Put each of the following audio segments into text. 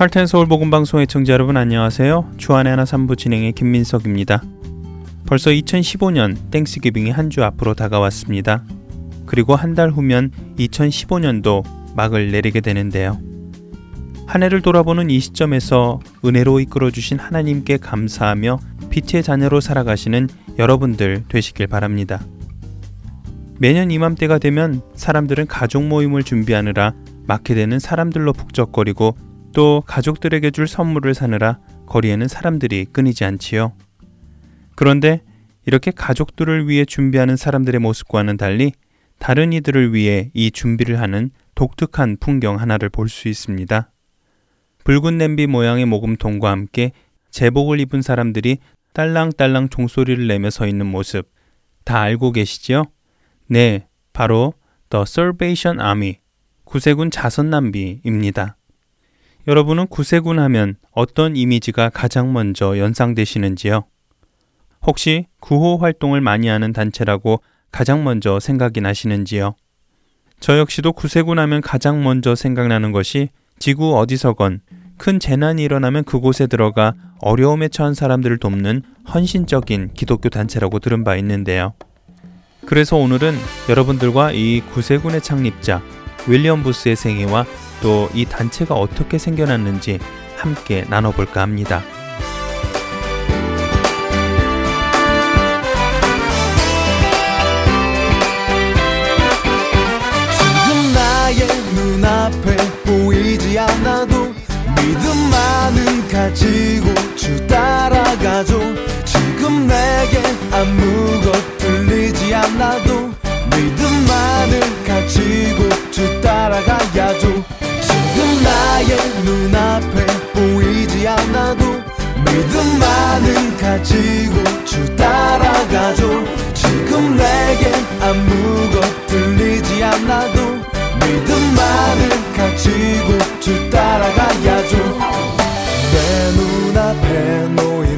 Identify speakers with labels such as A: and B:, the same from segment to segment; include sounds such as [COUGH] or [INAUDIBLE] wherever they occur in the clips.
A: 할텐 서울 복음 방송 의 청자 여러분 안녕하세요. 주안의 하나 삼부 진행의 김민석입니다. 벌써 2015년 땡스기빙이 한 주 앞으로 다가왔습니다. 그리고 한 달 후면 2015년도 막을 내리게 되는데요. 한 해를 돌아보는 이 시점에서 은혜로 이끌어 주신 하나님께 감사하며 빛의 자녀로 살아가시는 여러분들 되시길 바랍니다. 매년 이맘때가 되면 사람들은 가족 모임을 준비하느라 막게 되는 사람들로 북적거리고 또 가족들에게 줄 선물을 사느라 거리에는 사람들이 끊이지 않지요. 그런데 이렇게 가족들을 위해 준비하는 사람들의 모습과는 달리 다른 이들을 위해 이 준비를 하는 독특한 풍경 하나를 볼 수 있습니다. 붉은 냄비 모양의 모금통과 함께 제복을 입은 사람들이 딸랑딸랑 종소리를 내며 서 있는 모습 다 알고 계시지요? 네, 바로 The Salvation Army, 구세군 자선남비입니다. 여러분은 구세군 하면 어떤 이미지가 가장 먼저 연상되시는지요? 혹시 구호 활동을 많이 하는 단체라고 가장 먼저 생각이 나시는지요? 저 역시도 구세군 하면 가장 먼저 생각나는 것이 지구 어디서건 큰 재난이 일어나면 그곳에 들어가 어려움에 처한 사람들을 돕는 헌신적인 기독교 단체라고 들은 바 있는데요. 그래서 오늘은 여러분들과 이 구세군의 창립자 윌리엄 부스의 생애와 또 이 단체가 어떻게 생겨났는지 함께 나눠볼까 합니다.
B: 지금 나의 눈앞에 보이지 않아도 믿음만은 가지고 주 따라가죠 지금 내게 아무것 들리지 않아도 주 따라가야죠 나의 눈앞에 보이지 않아도 믿음만은 가지고 주 따라가죠 지금 내게 아무것 들리지 않아도 믿음만을 가지고 주 따라가야죠. 내 눈앞에 놓인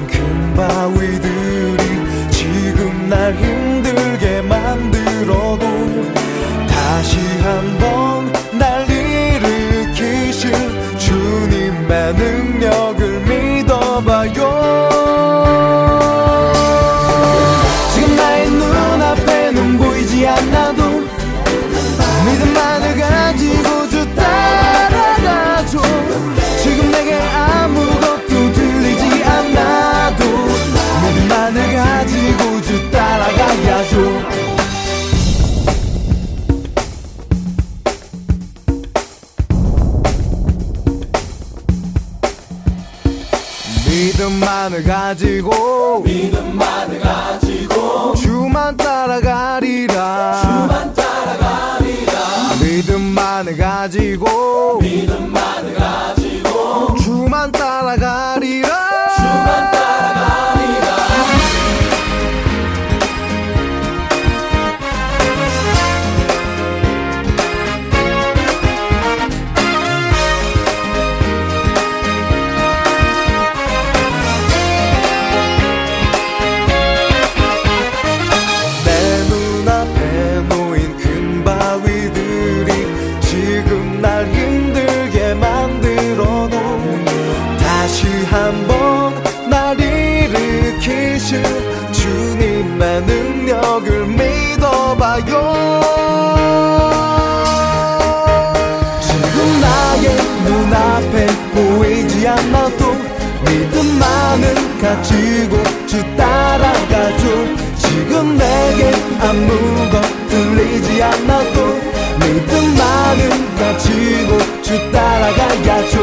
B: 가지고 주 따라가죠 지금 내게 아무것 들리지 않아도
C: 믿음만은 가지고 주 따라가야죠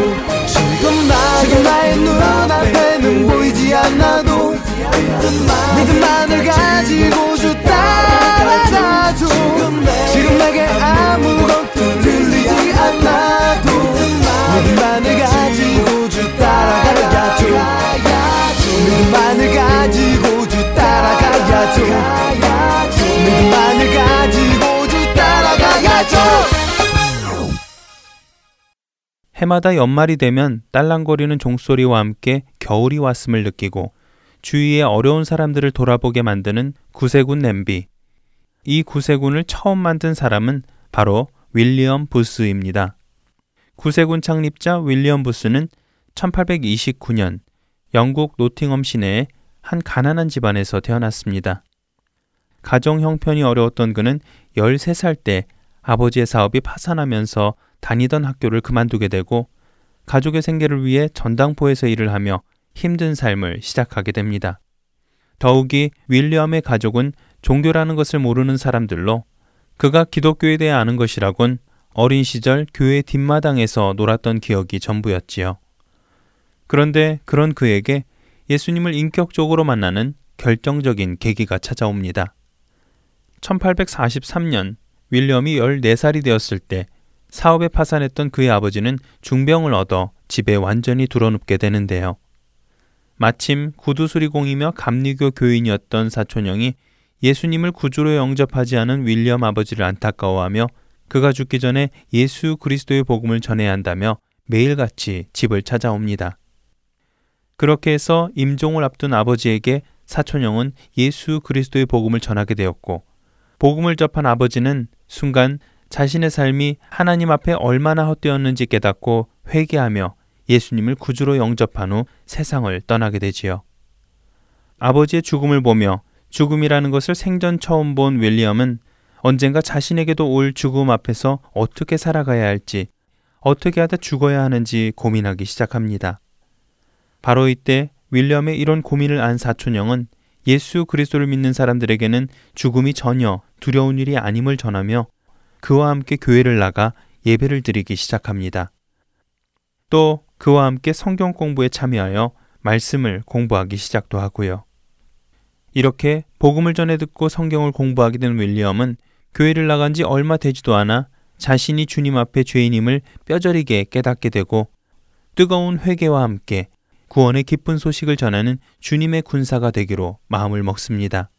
C: 가야죠 믿음만을 가지고 주 따라가야죠
A: 해마다 연말이 되면 딸랑거리는 종소리와 함께 겨울이 왔음을 느끼고 주위의 어려운 사람들을 돌아보게 만드는 구세군 냄비. 이 구세군을 처음 만든 사람은 바로 윌리엄 부스입니다. 구세군 창립자 윌리엄 부스는 1829년 영국 노팅엄 시내의 한 가난한 집안에서 태어났습니다. 가정 형편이 어려웠던 그는 13살 때 아버지의 사업이 파산하면서 다니던 학교를 그만두게 되고 가족의 생계를 위해 전당포에서 일을 하며 힘든 삶을 시작하게 됩니다. 더욱이 윌리엄의 가족은 종교라는 것을 모르는 사람들로 그가 기독교에 대해 아는 것이라곤 어린 시절 교회 뒷마당에서 놀았던 기억이 전부였지요. 그런데 그런 그에게 예수님을 인격적으로 만나는 결정적인 계기가 찾아옵니다. 1843년 윌리엄이 14살이 되었을 때 사업에 파산했던 그의 아버지는 중병을 얻어 집에 완전히 드러눕게 되는데요. 마침 구두수리공이며 감리교 교인이었던 사촌형이 예수님을 구주로 영접하지 않은 윌리엄 아버지를 안타까워하며 그가 죽기 전에 예수 그리스도의 복음을 전해야 한다며 매일같이 집을 찾아옵니다. 그렇게 해서 임종을 앞둔 아버지에게 사촌형은 예수 그리스도의 복음을 전하게 되었고 복음을 접한 아버지는 순간 자신의 삶이 하나님 앞에 얼마나 헛되었는지 깨닫고 회개하며 예수님을 구주로 영접한 후 세상을 떠나게 되지요. 아버지의 죽음을 보며 죽음이라는 것을 생전 처음 본 윌리엄은 언젠가 자신에게도 올 죽음 앞에서 어떻게 살아가야 할지, 어떻게 하다 죽어야 하는지 고민하기 시작합니다. 바로 이때 윌리엄의 이런 고민을 안 사촌형은 예수 그리스도를 믿는 사람들에게는 죽음이 전혀 두려운 일이 아님을 전하며 그와 함께 교회를 나가 예배를 드리기 시작합니다. 또 그와 함께 성경 공부에 참여하여 말씀을 공부하기 시작도 하고요. 이렇게 복음을 전해 듣고 성경을 공부하게 된 윌리엄은 교회를 나간 지 얼마 되지도 않아 자신이 주님 앞에 죄인임을 뼈저리게 깨닫게 되고 뜨거운 회개와 함께 구원의 기쁜 소식을 전하는 주님의 군사가 되기로 마음을 먹습니다.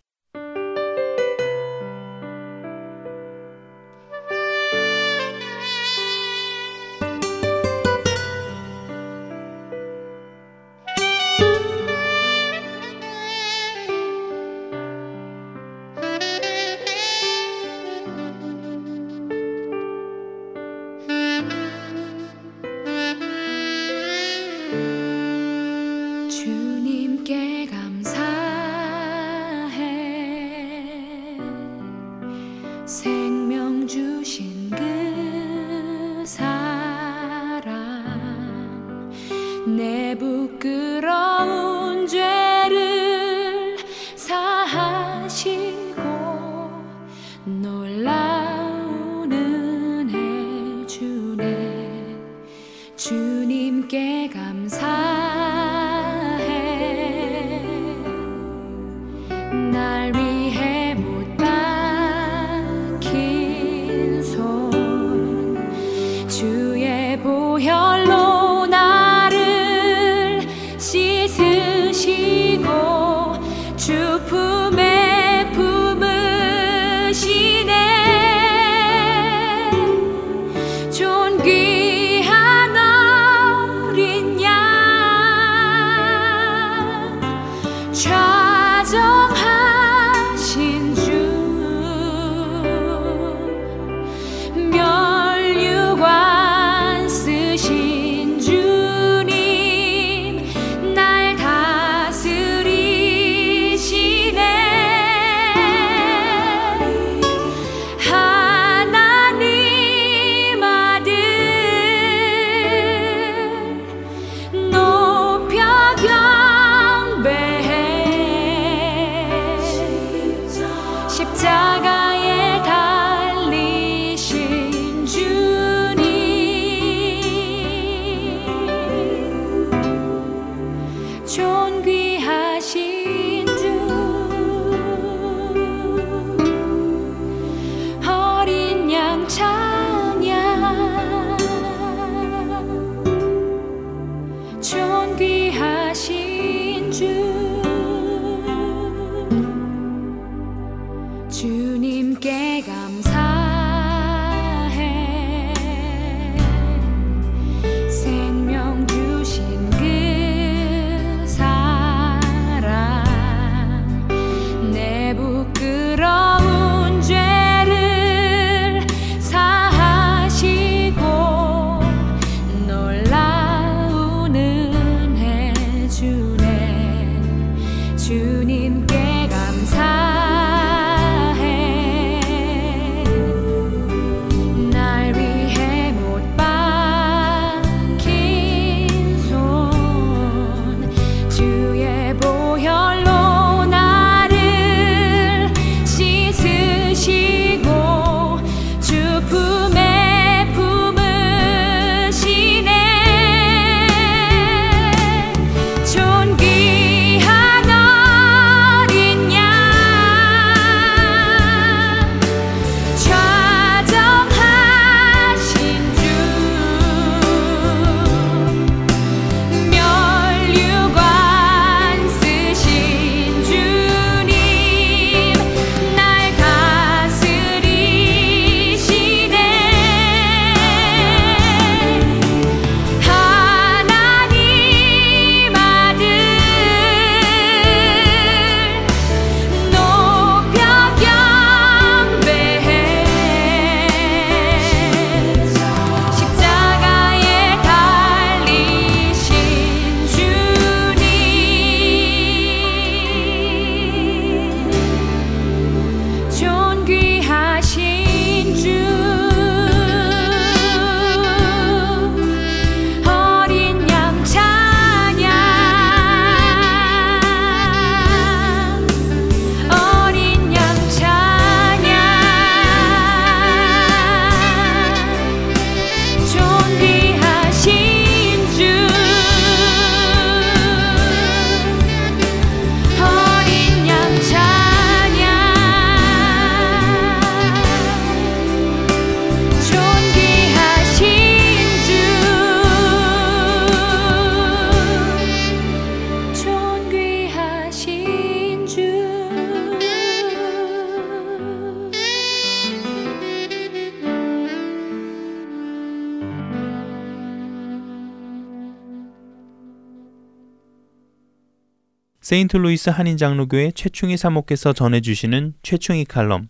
A: 세인트루이스 한인장로교회 최충희 사목께서 전해주시는 최충희 칼럼.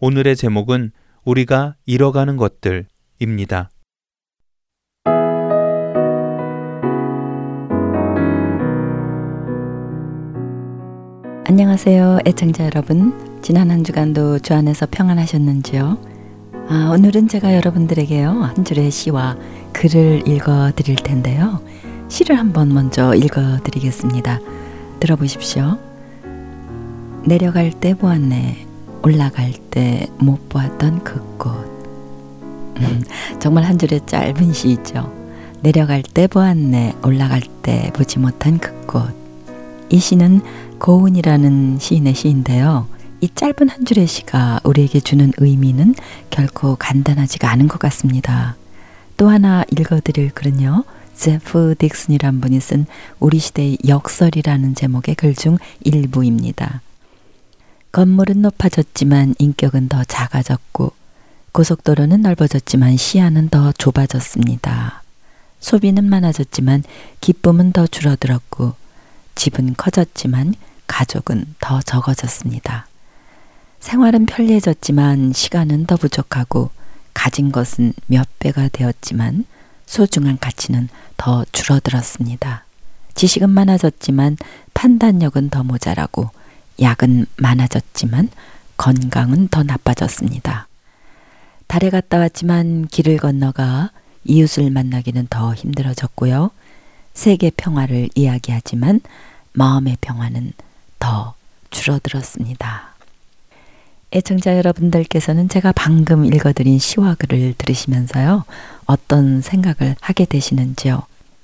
A: 오늘의 제목은 우리가 잃어가는 것들입니다.
D: 안녕하세요, 애청자 여러분. 지난 한 주간도 주 안에서 평안하셨는지요? 아, 오늘은 제가 여러분들에게요, 한 줄의 시와 글을 읽어 드릴 텐데요. 시를 한번 먼저 읽어 드리겠습니다. 들어보십시오. 내려갈 때 보았네. 올라갈 때 못 보았던 그 꽃. 음, 정말 한 줄의 짧은 시죠. 내려갈 때 보았네. 올라갈 때 보지 못한 그 꽃. 이 시는 고운이라는 시인의 시인데요. 이 짧은 한 줄의 시가 우리에게 주는 의미는 결코 간단하지가 않은 것 같습니다. 또 하나 읽어드릴 글은요. 제프 딕슨이란 분이 쓴 우리 시대의 역설이라는 제목의 글 중 일부입니다. 건물은 높아졌지만 인격은 더 작아졌고 고속도로는 넓어졌지만 시야는 더 좁아졌습니다. 소비는 많아졌지만 기쁨은 더 줄어들었고 집은 커졌지만 가족은 더 적어졌습니다. 생활은 편리해졌지만 시간은 더 부족하고 가진 것은 몇 배가 되었지만 소중한 가치는 더 줄어들었습니다. 지식은 많아졌지만 판단력은 더 모자라고 약은 많아졌지만 건강은 더 나빠졌습니다. 달에 갔다 왔지만 길을 건너가 이웃을 만나기는 더 힘들어졌고요. 세계 평화를 이야기하지만 마음의 평화는 더 줄어들었습니다. 애청자 여러분들께서는 제가 방금 읽어드린 시와 글을 들으시면서요, 어떤 생각을 하게 되시는지요?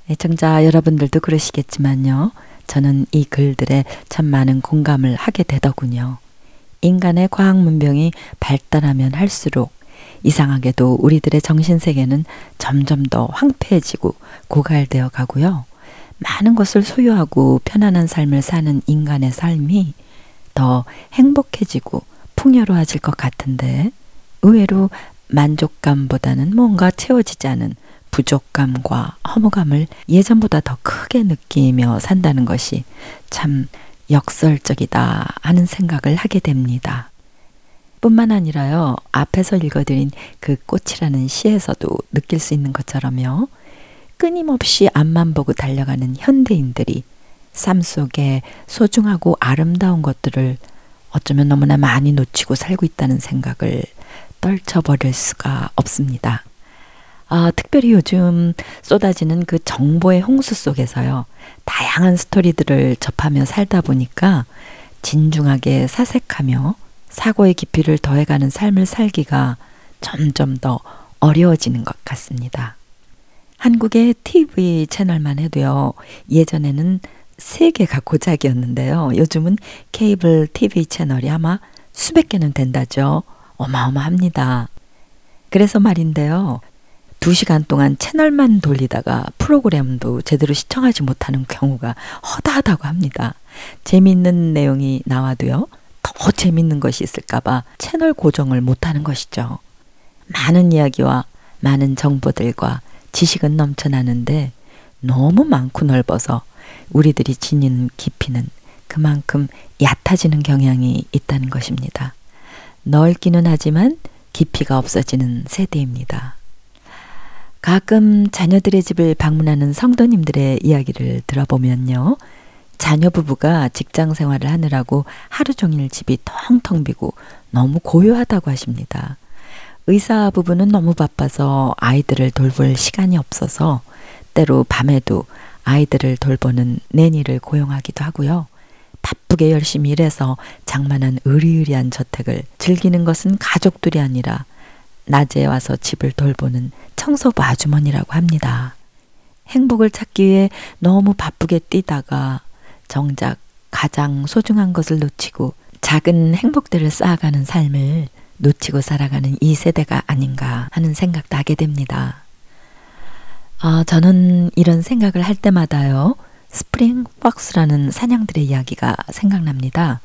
D: 애청자 여러분들도 그러시겠지만요, 저는 이 글들에 참 많은 공감을 하게 되더군요. 인간의 과학 문명이 발달하면 할수록 이상하게도 우리들의 정신세계는 점점 더 황폐해지고 고갈되어 가고요. 많은 것을 소유하고 편안한 삶을 사는 인간의 삶이 더 행복해지고 풍요로워질 것 같은데 의외로 만족감보다는 뭔가 채워지지 않은 부족감과 허무감을 예전보다 더 크게 느끼며 산다는 것이 참 역설적이다 하는 생각을 하게 됩니다. 뿐만 아니라요, 앞에서 읽어드린 그 꽃이라는 시에서도 느낄 수 있는 것처럼요, 끊임없이 앞만 보고 달려가는 현대인들이 삶 속에 소중하고 아름다운 것들을 어쩌면 너무나 많이 놓치고 살고 있다는 생각을 떨쳐버릴 수가 없습니다. 아, 특별히 요즘 쏟아지는 그 정보의 홍수 속에서요, 다양한 스토리들을 접하며 살다 보니까 진중하게 사색하며 사고의 깊이를 더해가는 삶을 살기가 점점 더 어려워지는 것 같습니다. 한국의 TV 채널만 해도요, 예전에는 세 개가 고작이었는데요. 요즘은 케이블 TV 채널이 아마 수백 개는 된다죠. 어마어마합니다. 그래서 말인데요. 두 시간 동안 채널만 돌리다가 프로그램도 제대로 시청하지 못하는 경우가 허다하다고 합니다. 재미있는 내용이 나와도요. 더 재밌는 것이 있을까봐 채널 고정을 못하는 것이죠. 많은 이야기와 많은 정보들과 지식은 넘쳐나는데 너무 많고 넓어서 우리들이 지니는 깊이는 그만큼 얕아지는 경향이 있다는 것입니다. 넓기는 하지만 깊이가 없어지는 세대입니다. 가끔 자녀들의 집을 방문하는 성도님들의 이야기를 들어보면요. 자녀 부부가 직장 생활을 하느라고 하루 종일 집이 텅텅 비고 너무 고요하다고 하십니다. 의사 부부는 너무 바빠서 아이들을 돌볼 시간이 없어서 때로 밤에도 아이들을 돌보는 내니를 고용하기도 하고요. 바쁘게 열심히 일해서 장만한 의리의리한 저택을 즐기는 것은 가족들이 아니라 낮에 와서 집을 돌보는 청소부 아주머니라고 합니다. 행복을 찾기 위해 너무 바쁘게 뛰다가 정작 가장 소중한 것을 놓치고 작은 행복들을 쌓아가는 삶을 놓치고 살아가는 이 세대가 아닌가 하는 생각도 하게 됩니다. 아, 저는 이런 생각을 할 때마다요, 스프링복스라는 산양들의 이야기가 생각납니다.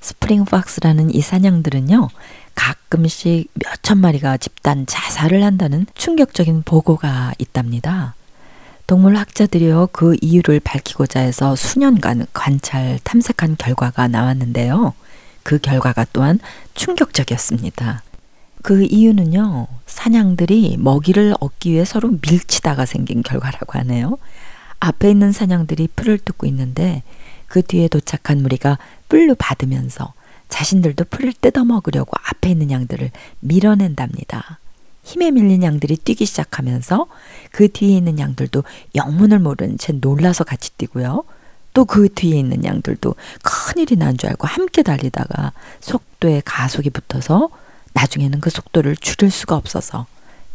D: 스프링복스라는 이 산양들은요, 가끔씩 몇 천 마리가 집단 자살을 한다는 충격적인 보고가 있답니다. 동물학자들이요 그 이유를 밝히고자 해서 수년간 관찰 탐색한 결과가 나왔는데요. 그 결과가 또한 충격적이었습니다. 그 이유는요, 사냥들이 먹이를 얻기 위해 서로 밀치다가 생긴 결과라고 하네요. 앞에 있는 사냥들이 풀을 뜯고 있는데 그 뒤에 도착한 무리가 뿔로 받으면서 자신들도 풀을 뜯어 먹으려고 앞에 있는 양들을 밀어낸답니다. 힘에 밀린 양들이 뛰기 시작하면서 그 뒤에 있는 양들도 영문을 모르는 채 놀라서 같이 뛰고요. 또 그 뒤에 있는 양들도 큰일이 난 줄 알고 함께 달리다가 속도에 가속이 붙어서 나중에는 그 속도를 줄일 수가 없어서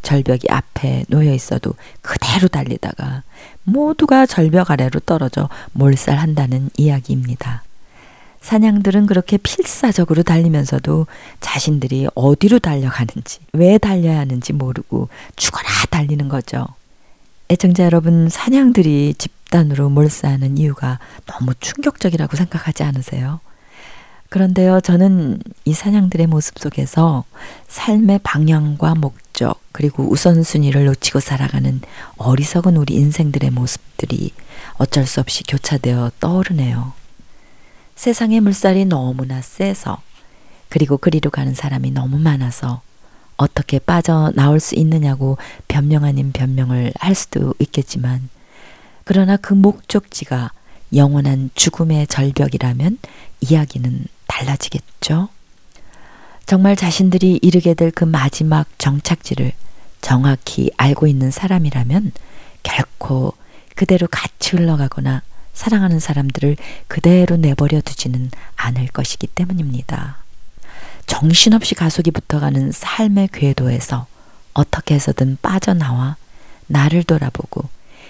D: 절벽이 앞에 놓여 있어도 그대로 달리다가 모두가 절벽 아래로 떨어져 몰살한다는 이야기입니다. 사냥들은 그렇게 필사적으로 달리면서도 자신들이 어디로 달려가는지, 왜 달려야 하는지 모르고 죽어라 달리는 거죠. 애청자 여러분, 사냥들이 집단으로 몰사하는 이유가 너무 충격적이라고 생각하지 않으세요? 그런데요, 저는 이 사냥들의 모습 속에서 삶의 방향과 목적, 그리고 우선순위를 놓치고 살아가는 어리석은 우리 인생들의 모습들이 어쩔 수 없이 교차되어 떠오르네요. 세상의 물살이 너무나 세서, 그리고 그리로 가는 사람이 너무 많아서 어떻게 빠져나올 수 있느냐고 변명 아닌 변명을 할 수도 있겠지만, 그러나 그 목적지가 영원한 죽음의 절벽이라면 이야기는 달라지겠죠? 정말 자신들이 이르게 될 그 마지막 정착지를 정확히 알고 있는 사람이라면 결코 그대로 같이 흘러가거나 사랑하는 사람들을 그대로 내버려 두지는 않을 것이기 때문입니다. 정신없이 가속이 붙어가는 삶의 궤도에서 어떻게 해서든 빠져나와 나를 돌아보고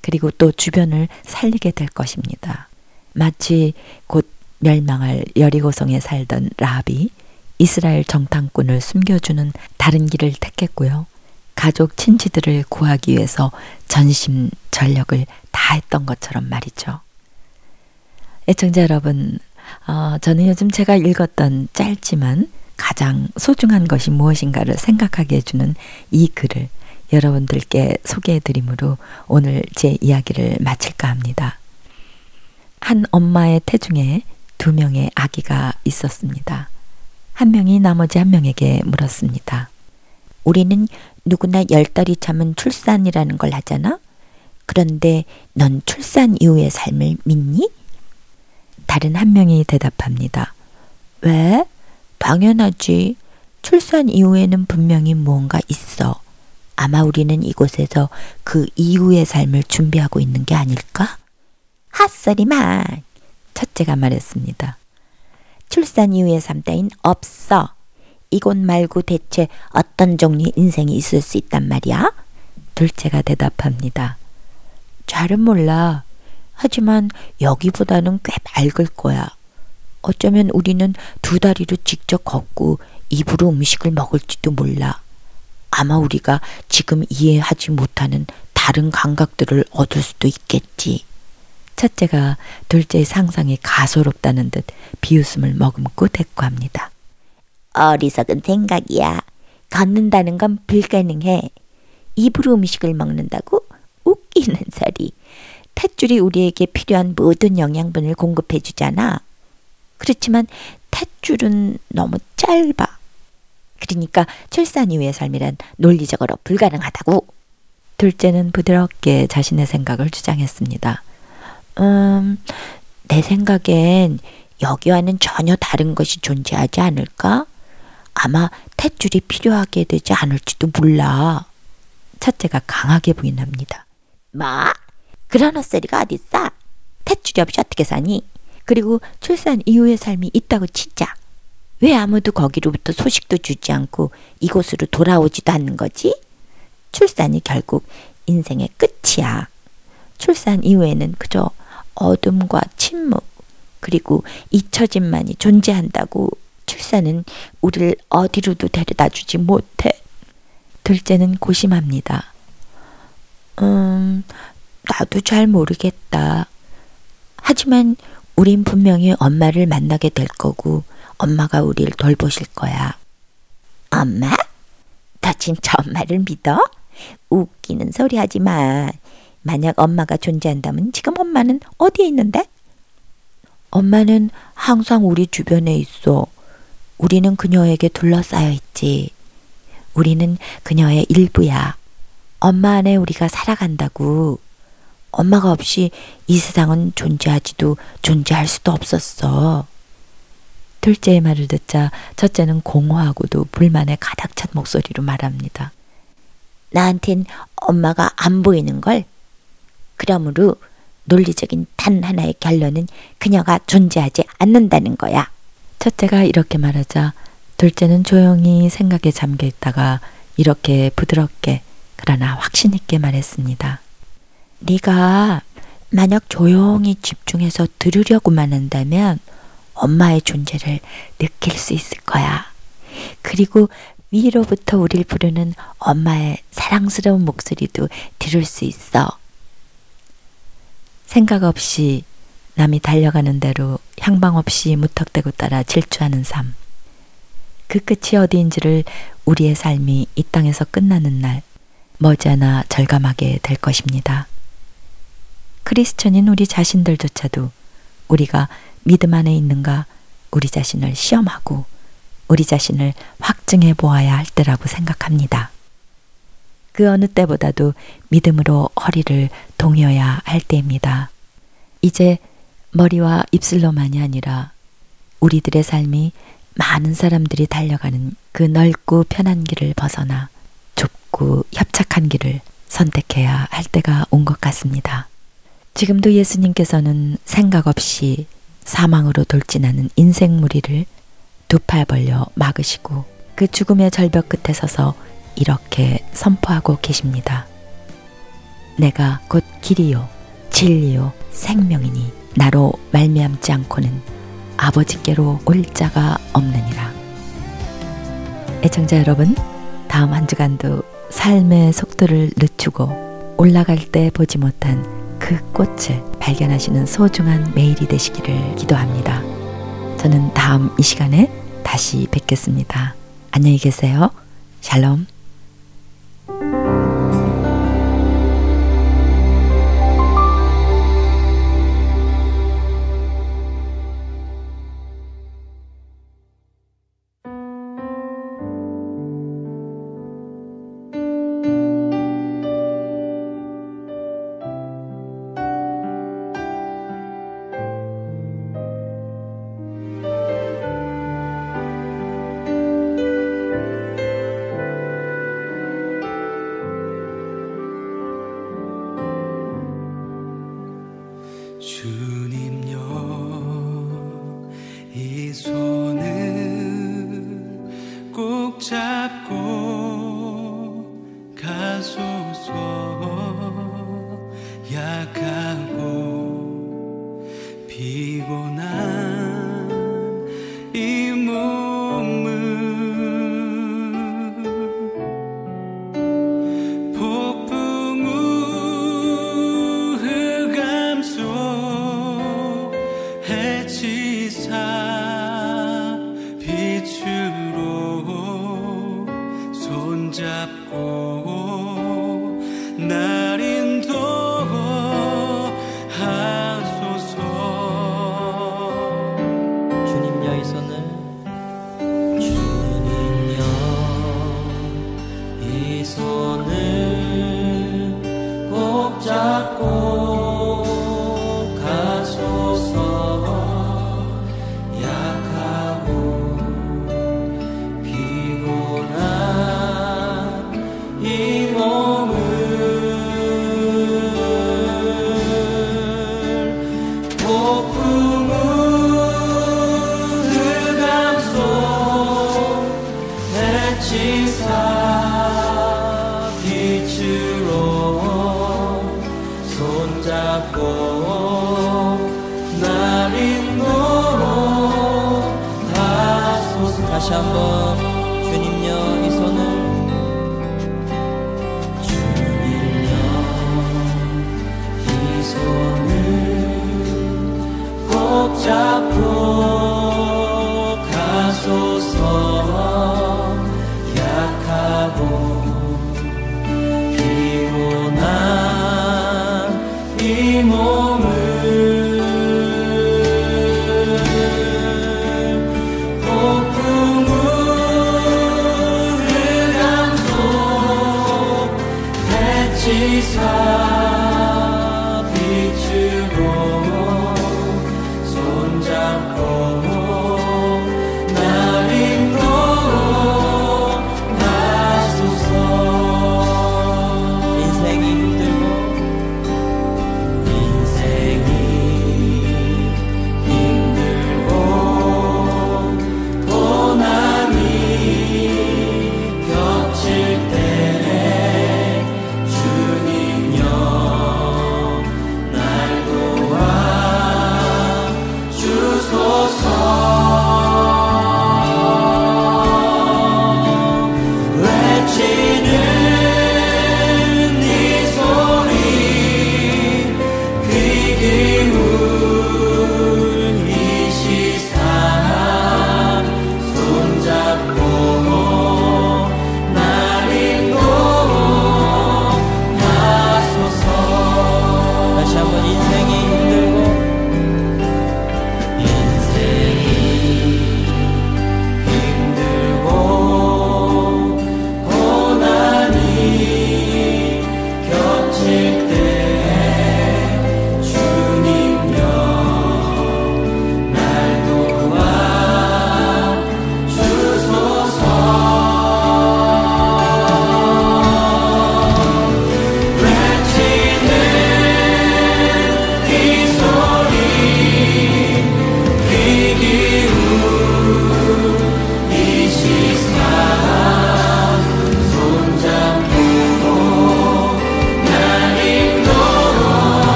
D: 그리고 또 주변을 살리게 될 것입니다. 마치 곧 멸망할 여리고성에 살던 라비 이스라엘 정탐꾼을 숨겨주는 다른 길을 택했고요. 가족 친지들을 구하기 위해서 전심 전력을 다했던 것처럼 말이죠. 애청자 여러분, 어, 저는 요즘 제가 읽었던 짧지만 가장 소중한 것이 무엇인가를 생각하게 해주는 이 글을 여러분들께 소개해드리므로 오늘 제 이야기를 마칠까 합니다. 한 엄마의 태중에 두 명의 아기가 있었습니다. 한 명이 나머지 한 명에게 물었습니다.
E: 우리는 누구나 열 달이 차면 출산이라는 걸 하잖아? 그런데 넌 출산 이후의 삶을 믿니?
D: 다른 한 명이 대답합니다.
E: 왜? 당연하지. 출산 이후에는 분명히 무언가 있어. 아마 우리는 이곳에서 그 이후의 삶을 준비하고 있는 게 아닐까? 핫소리만.
D: 첫째가 말했습니다.
E: 출산 이후의 삶 따윈 없어. 이곳 말고 대체 어떤 종류의 인생이 있을 수 있단 말이야?
D: 둘째가 대답합니다.
E: 잘은 몰라. 하지만 여기보다는 꽤 맑을 거야. 어쩌면 우리는 두 다리로 직접 걷고 입으로 음식을 먹을지도 몰라. 아마 우리가 지금 이해하지 못하는 다른 감각들을 얻을 수도 있겠지.
D: 첫째가 둘째의 상상이 가소롭다는 듯 비웃음을 머금고 대꾸합니다.
E: 어리석은 생각이야. 걷는다는 건 불가능해. 입으로 음식을 먹는다고? 웃기는 소리. 탯줄이 우리에게 필요한 모든 영양분을 공급해 주잖아. 그렇지만 탯줄은 너무 짧아. 그러니까 출산 이후의 삶이란 논리적으로 불가능하다고.
D: 둘째는 부드럽게 자신의 생각을 주장했습니다.
E: 음, 내 생각엔 여기와는 전혀 다른 것이 존재하지 않을까? 아마 탯줄이 필요하게 되지 않을지도 몰라.
D: 첫째가 강하게 부인합니다.
E: 뭐? 그런 헛소리가 어딨어? 탯줄이 없이 어떻게 사니? 그리고 출산 이후의 삶이 있다고 치자. 왜 아무도 거기로부터 소식도 주지 않고 이곳으로 돌아오지도 않는 거지? 출산이 결국 인생의 끝이야. 출산 이후에는 그저 어둠과 침묵, 그리고 잊혀짐만이 존재한다고 출산은 우리를 어디로도 데려다 주지 못해.
D: 둘째는 고심합니다.
E: 음, 나도 잘 모르겠다. 하지만 우린 분명히 엄마를 만나게 될 거고, 엄마가 우리를 돌보실 거야. 엄마? 너 진짜 엄마를 믿어? 웃기는 소리 하지 마.
D: 만약 엄마가 존재한다면 지금 엄마는 어디에 있는데? 엄마는 항상 우리 주변에 있어. 우리는 그녀에게 둘러싸여 있지. 우리는 그녀의 일부야. 엄마 안에 우리가 살아간다고. 엄마가 없이 이 세상은 존재하지도 존재할 수도 없었어. 둘째의 말을 듣자 첫째는 공허하고도 불만에 가득 찬 목소리로 말합니다. 나한텐 엄마가 안 보이는 걸. 그러므로 논리적인 단 하나의 결론은 그녀가 존재하지 않는다는 거야. 첫째가 이렇게 말하자 둘째는 조용히 생각에 잠겨 있다가 이렇게 부드럽게 그러나 확신 있게 말했습니다. 네가 만약 조용히 집중해서 들으려고만 한다면 엄마의 존재를 느낄 수 있을 거야. 그리고 위로부터 우릴 부르는 엄마의 사랑스러운 목소리도 들을 수 있어. 생각 없이 남이 달려가는 대로 향방 없이 무턱대고 따라 질주하는 삶. 그 끝이 어디인지를 우리의 삶이 이 땅에서 끝나는 날 머지않아 절감하게 될 것입니다. 크리스천인 우리 자신들조차도 우리가 믿음 안에 있는가 우리 자신을 시험하고 우리 자신을 확증해 보아야 할 때라고 생각합니다. 그 어느 때보다도 믿음으로 허리를 동여야 할 때입니다. 이제 머리와 입술로만이 아니라 우리들의 삶이 많은 사람들이 달려가는 그 넓고 편한 길을 벗어나 좁고 협착한 길을 선택해야 할 때가 온 것 같습니다. 지금도 예수님께서는 생각 없이 사망으로 돌진하는 인생 무리를 두 팔 벌려 막으시고 그 죽음의 절벽 끝에 서서 이렇게 선포하고 계십니다. 내가 곧 길이요 진리요 생명이니 나로 말미암지 않고는 아버지께로 올 자가 없느니라. 애청자 여러분, 다음 한 주간도 삶의 속도를 늦추고 올라갈 때 보지 못한 그 꽃을 발견하시는 소중한 매일이 되시기를 기도합니다. 저는 다음 이 시간에 다시 뵙겠습니다. 안녕히 계세요. 샬롬. Bye.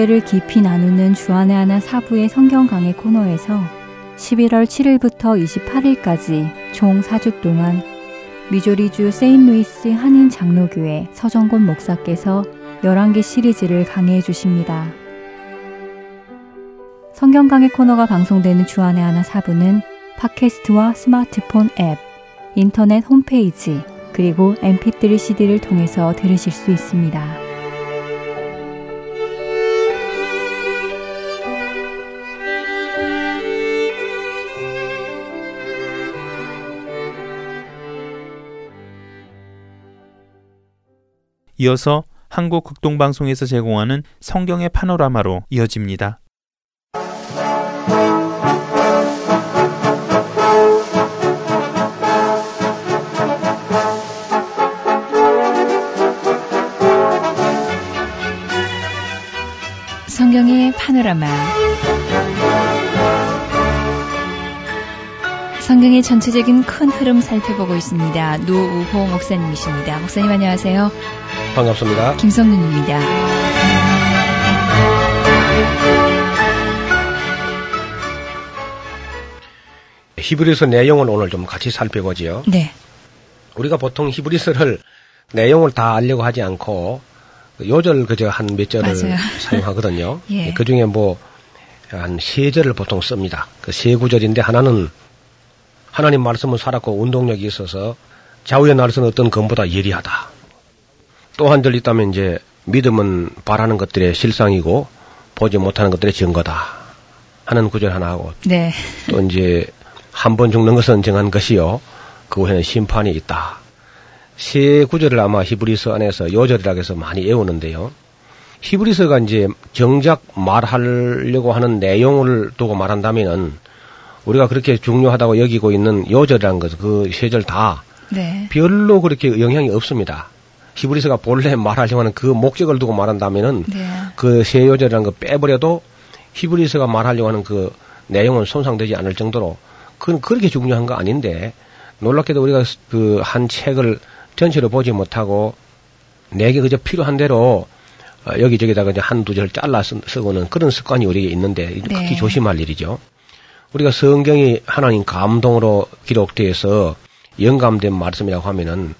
F: 주제를 깊이 나누는 주안의 하나 사부의 성경 강의 코너에서 11월 7일부터 28일까지 총 4주 동안 미조리주 세인루이스 한인 장로교회 서정곤 목사께서 11개 시리즈를 강해해 주십니다. 성경 강의 코너가 방송되는 주안의 하나 사부는 팟캐스트와 스마트폰 앱, 인터넷 홈페이지, 그리고 mp3 CD를 통해서 들으실 수 있습니다.
A: 이어서 한국 극동방송에서 제공하는 성경의 파노라마로 이어집니다.
F: 성경의 파노라마 성경의 전체적인 큰 흐름 살펴보고 있습니다. 노우호 목사님이십니다. 목사님 안녕하세요.
G: 반갑습니다.
F: 김성윤입니다.
G: 히브리서 내용을 오늘 좀 같이 살펴보지요.
F: 네.
G: 우리가 보통 히브리서를 내용을 다 알려고 하지 않고 요절 그저 한 몇 절을
F: 맞아요.
G: 사용하거든요. [LAUGHS]
F: 예.
G: 그 중에 뭐 한 세 절을 보통 씁니다. 그 세 구절인데 하나는 하나님 말씀은 살았고 운동력이 있어서 좌우의 날선 어떤 검보다 예리하다. 또 한절 있다면 이제 믿음은 바라는 것들의 실상이고 보지 못하는 것들의 증거다. 하는 구절 하나 하고
F: 네.
G: 또 이제 한 번 죽는 것은 정한 것이요. 그 후에는 심판이 있다. 세 구절을 아마 히브리서 안에서 요절이라고 해서 많이 외우는데요. 히브리서가 이제 정작 말하려고 하는 내용을 두고 말한다면은 우리가 그렇게 중요하다고 여기고 있는 요절이라는 것, 그 세 절다
F: 네.
G: 별로 그렇게 영향이 없습니다. 히브리서가 본래 말하려고 하는 그 목적을 두고 말한다면은
F: 네.
G: 그세 요절이라는 거 빼버려도 히브리서가 말하려고 하는 그 내용은 손상되지 않을 정도로 그건 그렇게 중요한 거 아닌데 놀랍게도 우리가 그 한 책을 전체로 보지 못하고 내게 그저 필요한 대로 어, 여기저기다가 이제 한두 절 잘라 쓰- 쓰고는 그런 습관이 우리에게 있는데
F: 네.
G: 극히 조심할 일이죠. 우리가 성경이 하나님 감동으로 기록되어서 영감된 말씀이라고 하면은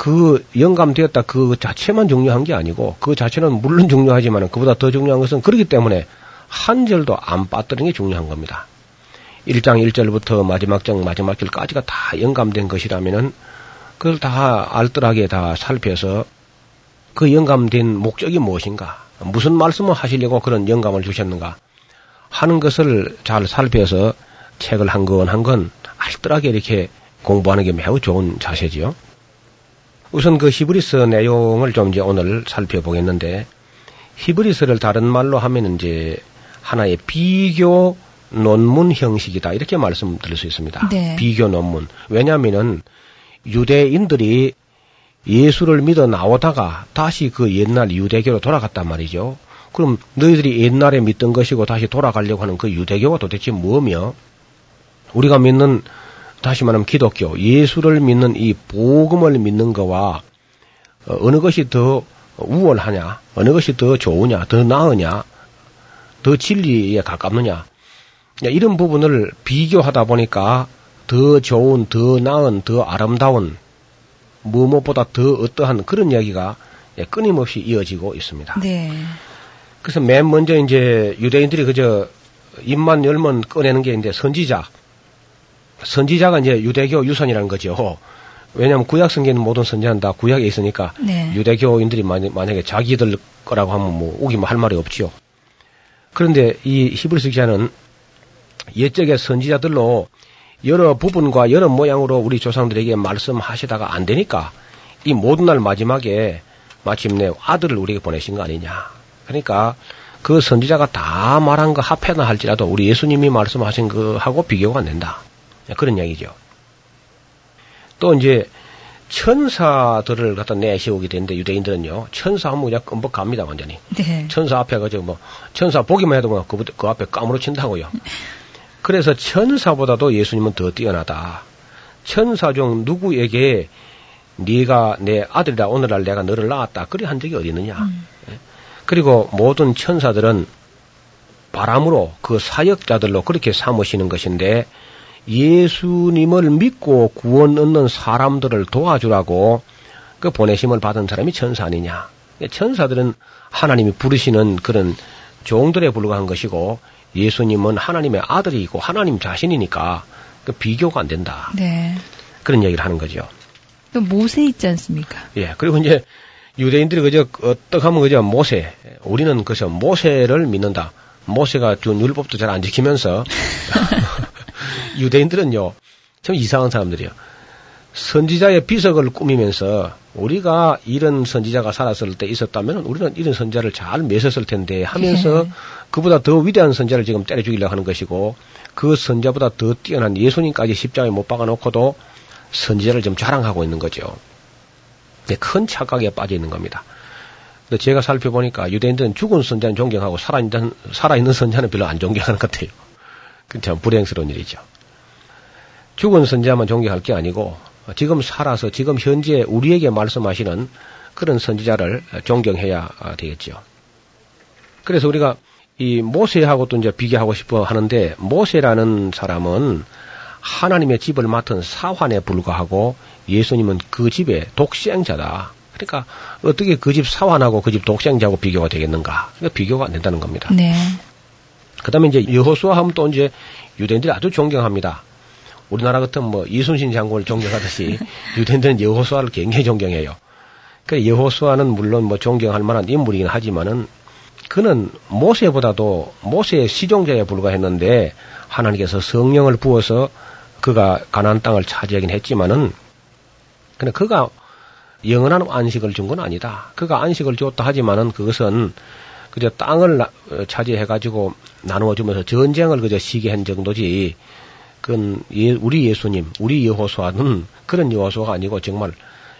G: 그 영감되었다 그 자체만 중요한 게 아니고 그 자체는 물론 중요하지만 그보다 더 중요한 것은 그렇기 때문에 한 절도 안 빠뜨리는 게 중요한 겁니다. 1장 1절부터 마지막 장 마지막 절까지가 다 영감된 것이라면은 그걸 다 알뜰하게 다 살펴서 그 영감된 목적이 무엇인가 무슨 말씀을 하시려고 그런 영감을 주셨는가 하는 것을 잘 살펴서 책을 한 권 한권 알뜰하게 이렇게 공부하는 게 매우 좋은 자세지요. 우선 그 히브리서 내용을 좀 이제 오늘 살펴보겠는데 히브리서를 다른 말로 하면 이제 하나의 비교 논문 형식이다 이렇게 말씀드릴 수 있습니다.
F: 네.
G: 비교 논문. 왜냐하면은 유대인들이 예수를 믿어 나오다가 다시 그 옛날 유대교로 돌아갔단 말이죠. 그럼 너희들이 옛날에 믿던 것이고 다시 돌아가려고 하는 그 유대교가 도대체 뭐며 우리가 믿는 다시 말하면 기독교, 예수를 믿는 이 복음을 믿는 거와 어, 어느 것이 더 우월하냐, 어느 것이 더 좋으냐, 더 나으냐, 더 진리에 가깝느냐, 야, 이런 부분을 비교하다 보니까 더 좋은, 더 나은, 더 아름다운, 무엇보다 더 어떠한 그런 이야기가 예, 끊임없이 이어지고 있습니다.
F: 네.
G: 그래서 맨 먼저 이제 유대인들이 그저 입만 열면 꺼내는 게 이제 선지자. 선지자가 이제 유대교 유선이라는 거죠. 왜냐하면 구약 성경은 모든 선지자는 다 구약에 있으니까
F: 네.
G: 유대교인들이 만약- 만약에 자기들 거라고 하면 뭐 우기면 할 말이 없지요. 그런데 이 히브리서 기자는 옛적의 선지자들로 여러 부분과 여러 모양으로 우리 조상들에게 말씀하시다가 안 되니까 이 모든 날 마지막에 마침내 아들을 우리에게 보내신 거 아니냐. 그러니까 그 선지자가 다 말한 거 합해나 할지라도 우리 예수님이 말씀하신 거하고 비교가 안 된다. 그런 이야기죠. 또 이제 천사들을 갖다 내세우게 되는데 유대인들은요 천사 하면 그냥 끔뻑 갑니다 완전히
F: 네.
G: 천사 앞에 가지고 뭐 천사 보기만 해도 뭐 그, 그 앞에 까무러친다고요. 그래서 천사보다도 예수님은 더 뛰어나다. 천사 중 누구에게 네가 내 아들이라 오늘날 내가 너를 낳았다. 그리 한 적이 어디 있느냐. 예. 그리고 모든 천사들은 바람으로 그 사역자들로 그렇게 삼으시는 것인데 예수님을 믿고 구원 얻는 사람들을 도와주라고 그 보내심을 받은 사람이 천사 아니냐. 천사들은 하나님이 부르시는 그런 종들에 불과한 것이고 예수님은 하나님의 아들이고 하나님 자신이니까 그 비교가 안 된다.
F: 네.
G: 그런 얘기를 하는 거죠.
F: 또 모세 있지 않습니까?
G: 예. 그리고 이제 유대인들이 그저 어떡 하면 그저 모세. 우리는 그저 모세를 믿는다. 모세가 준 율법도 잘 안 지키면서 [LAUGHS] 유대인들은요. 참 이상한 사람들이에요. 선지자의 비석을 꾸미면서 우리가 이런 선지자가 살았을 때 있었다면 우리는 이런 선지자를 잘 맺었을 텐데 하면서
F: 예.
G: 그보다 더 위대한 선지자를 지금 때려 죽이려고 하는 것이고 그 선지자보다 더 뛰어난 예수님까지 십자가에 못 박아 놓고도 선지자를 좀 자랑하고 있는 거죠. 네, 큰 착각에 빠져 있는 겁니다. 근데 제가 살펴보니까 유대인들은 죽은 선자는 존경하고 살아있는, 살아있는 선자는 별로 안 존경하는 것 같아요. 그참 불행스러운 일이죠. 죽은 선지자만 존경할 게 아니고 지금 살아서 지금 현재 우리에게 말씀하시는 그런 선지자를 존경해야 되겠죠. 그래서 우리가 이 모세하고 또 이제 비교하고 싶어 하는데 모세라는 사람은 하나님의 집을 맡은 사환에 불과하고 예수님은 그 집의 독생자다. 그러니까 어떻게 그 집 사환하고 그 집 독생자하고 비교가 되겠는가? 그러니까 비교가 안 된다는 겁니다.
F: 네.
G: 그다음에 이제 여호수아 하면 또 이제 유대인들이 아주 존경합니다. 우리나라 같은 뭐 이순신 장군을 존경하듯이 [LAUGHS] 유대인들은 여호수아를 굉장히 존경해요. 그 여호수아는 물론 뭐 존경할 만한 인물이긴 하지만은 그는 모세보다도 모세의 시종자에 불과했는데 하나님께서 성령을 부어서 그가 가나안 땅을 차지하긴 했지만은 그는 그가 영원한 안식을 준 건 아니다. 그가 안식을 줬다 하지만은 그것은 그저 땅을 차지해 가지고 나누어 주면서 전쟁을 그저 시게 한 정도지. 그건 예, 우리 예수님, 우리 여호수아는 그런 여호수아가 아니고 정말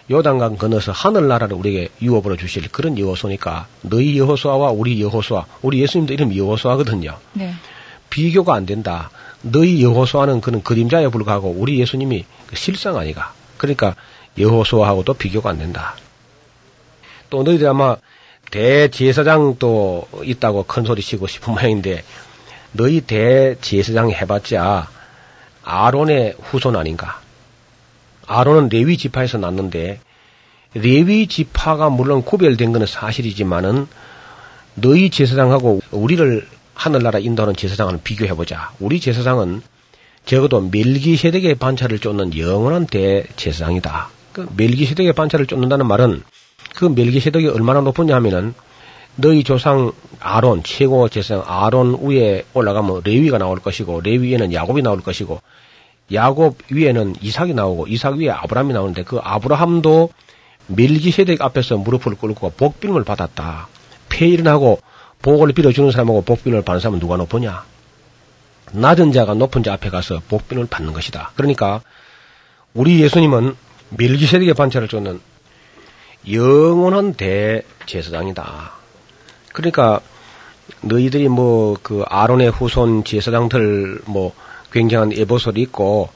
G: 요단강 건너서 하늘나라를 우리에게 유업으로 주실 그런 여호수니까 너희 여호수아와 우리 여호수아, 우리 예수님도 이름 여호수아거든요.
F: 네.
G: 비교가 안 된다. 너희 여호수아는 그는 그림자에 불과하고 우리 예수님이 그 실상 아니가. 그러니까 여호수아하고도 비교가 안 된다. 또 너희들 아마 대제사장도 있다고 큰 소리 치고 싶은 [LAUGHS] 모양인데 너희 대제사장 해봤자 아론의 후손 아닌가. 아론은 레위 지파에서 났는데 레위 지파가 물론 구별된 것은 사실이지만은 너희 제사장하고 우리를 하늘나라 인도하는 제사장을 비교해보자. 우리 제사장은 적어도 멜기세덱의 반차를 쫓는 영원한 대제사장이다. 그 멜기세덱의 반차를 쫓는다는 말은 그 멜기세덱이 얼마나 높으냐 하면은 너희 조상 아론 최고 제사장 아론 위에 올라가면 레위가 나올 것이고 레위 에는 야곱이 나올 것이고 야곱 위에는 이삭이 나오고 이삭 위에 아브라함이 나오는데 그 아브라함도 멜기세덱 앞에서 무릎을 꿇고 복빔을 받았다. 폐일은 하고 복을 빌어주는 사람하고 복빔을 받는 사람은 누가 높으냐? 낮은 자가 높은 자 앞에 가서 복빔을 받는 것이다. 그러니까 우리 예수님은 멜기세덱의 반차를 쫓는 영원한 대제사장이다. 그러니까 너희들이 뭐 그 아론의 후손 제사장들 뭐 굉장한 에보솔이 있고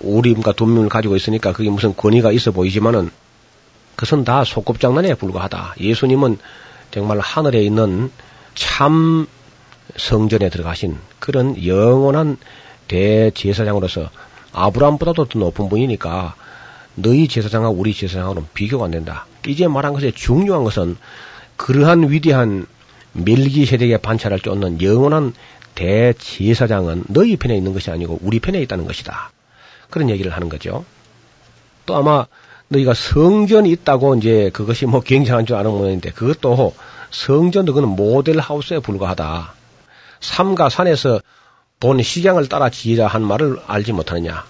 G: 우림과 돈명을 가지고 있으니까 그게 무슨 권위가 있어 보이지만은 그것은 다 소꿉장난에 불과하다. 예수님은 정말 하늘에 있는 참 성전에 들어가신 그런 영원한 대제사장으로서 아브라함보다도 더 높은 분이니까 너희 제사장하고 우리 제사장하고는 비교가 안 된다. 이제 말한 것의 중요한 것은 그러한 위대한 멜기세덱의 반차를 쫓는 영원한 대제사장은 너희 편에 있는 것이 아니고 우리 편에 있다는 것이다. 그런 얘기를 하는 거죠. 또 아마 너희가 성전이 있다고 이제 그것이 뭐 굉장한 줄 아는 모양인데 그것도 성전도 그는 모델 하우스에 불과하다. 삼가 산에서 본 시장을 따라 지으라 한 말을 알지 못하느냐.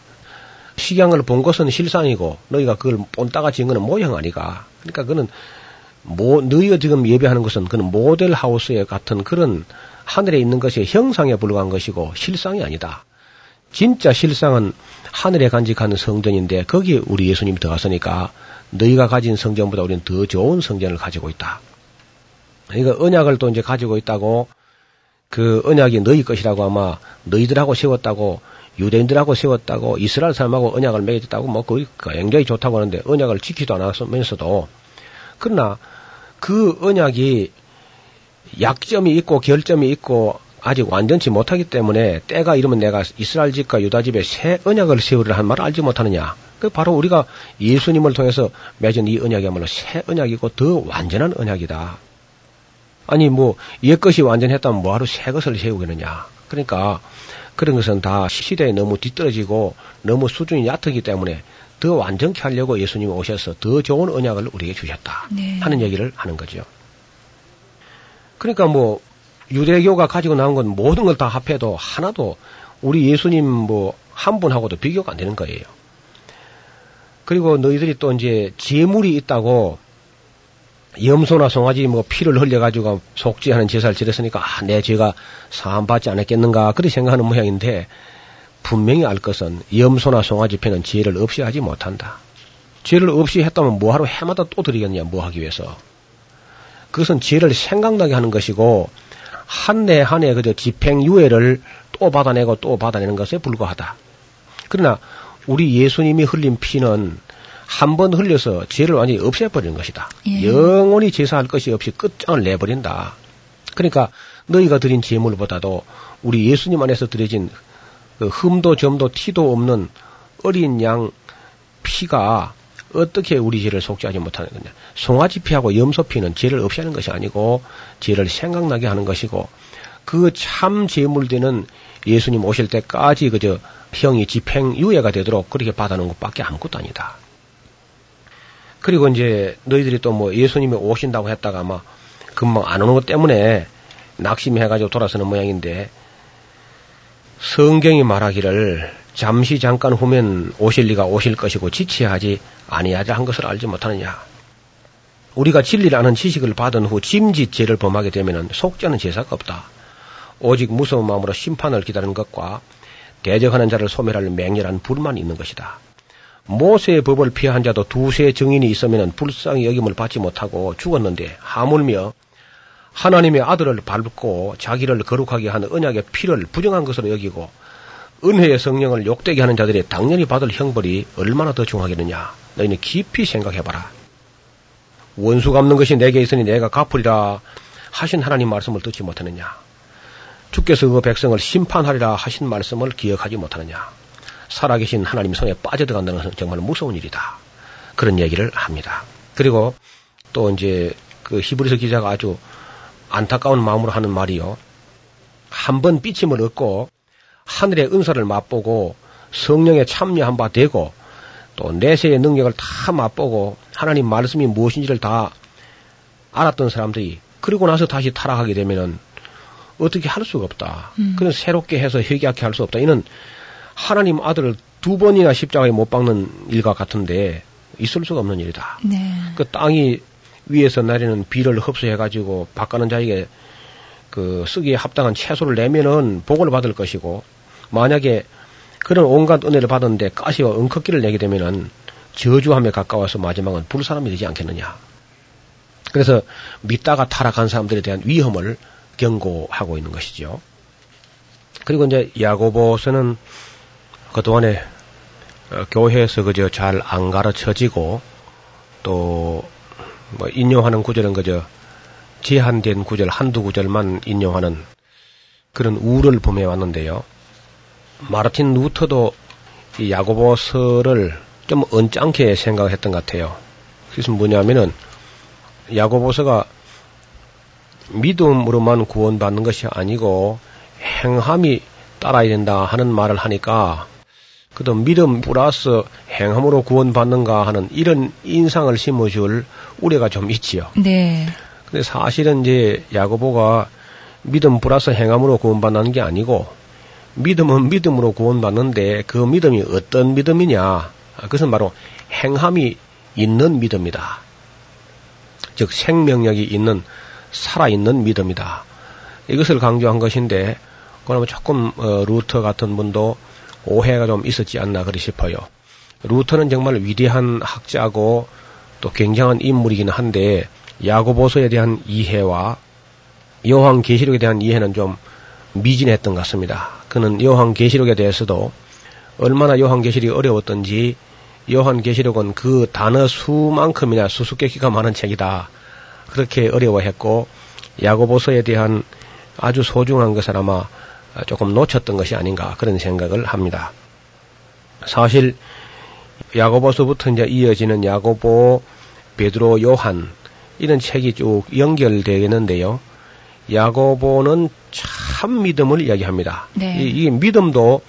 G: 시장을 본 것은 실상이고 너희가 그걸 본따가 지은 것은 모형 아니가. 그러니까 그는 뭐 너희가 지금 예배하는 것은 그는 모델 하우스에 같은 그런 하늘에 있는 것이 형상에 불과한 것이고 실상이 아니다. 진짜 실상은 하늘에 간직하는 성전인데 거기에 우리 예수님이 들어갔으니까 너희가 가진 성전보다 우리는 더 좋은 성전을 가지고 있다. 그러니까 언약을 또 이제 가지고 있다고 그 언약이 너희 것이라고 아마 너희들하고 세웠다고 유대인들하고 세웠다고 이스라엘 사람하고 언약을 맺었다고 뭐 거의 굉장히 좋다고 하는데 언약을 지키도 않았으면서도 그러나 그 언약이 약점이 있고 결점이 있고 아직 완전치 못하기 때문에 때가 이르면 내가 이스라엘 집과 유다 집에 새 언약을 세우리라 한 말을 알지 못하느냐. 그 바로 우리가 예수님을 통해서 맺은 이 언약이야말로 새 언약이고 더 완전한 언약이다. 아니 뭐 옛것이 완전했다면 뭐하러 새 것을 세우겠느냐. 그러니까 그런 것은 다 시대에 너무 뒤떨어지고 너무 수준이 얕기 때문에 더 완전케 하려고 예수님이 오셔서 더 좋은 언약을 우리에게 주셨다 네. 하는 얘기를 하는 거죠. 그러니까 뭐 유대교가 가지고 나온 건 모든 걸 다 합해도 하나도 우리 예수님 뭐 한 분하고도 비교가 안 되는 거예요. 그리고 너희들이 또 이제 재물이 있다고 염소나 송아지 뭐 피를 흘려가지고 속죄하는 제사를 지냈으니까 아, 내 죄가 사함받지 않았겠는가 그렇게 생각하는 모양인데 분명히 알 것은 염소나 송아지 피는 죄를 없이 하지 못한다. 죄를 없이 했다면 뭐하러 해마다 또 드리겠냐 뭐 하기 위해서. 그것은 죄를 생각나게 하는 것이고 한 해 한 해 그저 집행유예를 또 받아내고 또 받아내는 것에 불과하다. 그러나 우리 예수님이 흘린 피는 한 번 흘려서 죄를 완전히 없애버리는 것이다.
F: 예.
G: 영원히 제사할 것이 없이 끝장을 내버린다. 그러니까 너희가 드린 제물보다도 우리 예수님 안에서 드려진 그 흠도 점도 티도 없는 어린 양 피가 어떻게 우리 죄를 속죄하지 못하는 거냐. 송아지 피하고 염소 피는 죄를 없애하는 것이 아니고 죄를 생각나게 하는 것이고 그 참 제물 되는 예수님 오실 때까지 그저 형이 집행유예가 되도록 그렇게 받아놓은 것밖에 아무것도 아니다. 그리고 이제 너희들이 또 뭐 예수님이 오신다고 했다가 아마 금방 안 오는 것 때문에 낙심해가지고 돌아서는 모양인데 성경이 말하기를 잠시 잠깐 후면 오실 리가 오실 것이고 지체하지 아니하자 한 것을 알지 못하느냐. 우리가 진리를 아는 지식을 받은 후 짐짓 죄를 범하게 되면 속죄는 제사가 없다. 오직 무서운 마음으로 심판을 기다리는 것과 대적하는 자를 소멸할 맹렬한 불만이 있는 것이다. 모세의 법을 피한 자도 두세 증인이 있으면 불쌍히 여김을 받지 못하고 죽었는데 하물며 하나님의 아들을 밟고 자기를 거룩하게 하는 언약의 피를 부정한 것으로 여기고 은혜의 성령을 욕되게 하는 자들이 당연히 받을 형벌이 얼마나 더 중하겠느냐. 너희는 깊이 생각해봐라. 원수 갚는 것이 내게 있으니 내가 갚으리라 하신 하나님 말씀을 듣지 못하느냐. 주께서 그 백성을 심판하리라 하신 말씀을 기억하지 못하느냐. 살아계신 하나님 손에 빠져들어간다는 것은 정말 무서운 일이다. 그런 얘기를 합니다. 그리고 또 이제 그 히브리서 기자가 아주 안타까운 마음으로 하는 말이요. 한 번 삐침을 얻고 하늘의 은사를 맛보고 성령에 참여한 바 되고 또 내세의 능력을 다 맛보고 하나님 말씀이 무엇인지를 다 알았던 사람들이 그리고 나서 다시 타락하게 되면은 어떻게 할 수가 없다.
F: 음.
G: 그런 새롭게 해서 회개하게 할 수 없다. 이는 하나님 아들을 두 번이나 십자가에 못 박는 일과 같은데 있을 수가 없는 일이다.
F: 네.
G: 그 땅이 위에서 내리는 비를 흡수해가지고 바가는 자에게 그 쓰기에 합당한 채소를 내면은 복을 받을 것이고 만약에 그런 온갖 은혜를 받았는데 가시와 은커기를 내게 되면은 저주함에 가까워서 마지막은 불사람이 되지 않겠느냐. 그래서 믿다가 타락한 사람들에 대한 위험을 경고하고 있는 것이죠. 그리고 이제 야고보서는 그동안에 어, 교회에서 그저 잘 안 가르쳐지고 또 뭐 인용하는 구절은 그저 제한된 구절 한두 구절만 인용하는 그런 우를 범해 왔는데요. 마르틴 루터도 이 야고보서를 좀 언짢게 생각했던 것 같아요. 그래서 뭐냐면은 야고보서가 믿음으로만 구원받는 것이 아니고 행함이 따라야 된다 하는 말을 하니까 그도 믿음 플러스 행함으로 구원받는가 하는 이런 인상을 심어줄 우려가 좀 있지요.
F: 네.
G: 근데 사실은 이제 야고보가 믿음 플러스 행함으로 구원받는 게 아니고 믿음은 믿음으로 구원받는데 그 믿음이 어떤 믿음이냐? 그것은 바로 행함이 있는 믿음이다. 즉 생명력이 있는 살아있는 믿음이다. 이것을 강조한 것인데 그러면 조금 어, 루터 같은 분도 오해가 좀 있었지 않나 그리 싶어요. 루터는 정말 위대한 학자고 또 굉장한 인물이긴 한데 야고보서에 대한 이해와 요한 계시록에 대한 이해는 좀 미진했던 것 같습니다. 그는 요한 계시록에 대해서도 얼마나 요한 계시록이 어려웠던지 요한 계시록은 그 단어 수만큼이나 수수께끼가 많은 책이다. 그렇게 어려워했고 야고보서에 대한 아주 소중한 것을 아마 조금 놓쳤던 것이 아닌가 그런 생각을 합니다. 사실 야고보서부터 이제 이어지는 야고보, 베드로, 요한 이런 책이 쭉 연결되겠는데요. 야고보는 참 믿음을 이야기합니다.
F: 네.
G: 이, 이 믿음도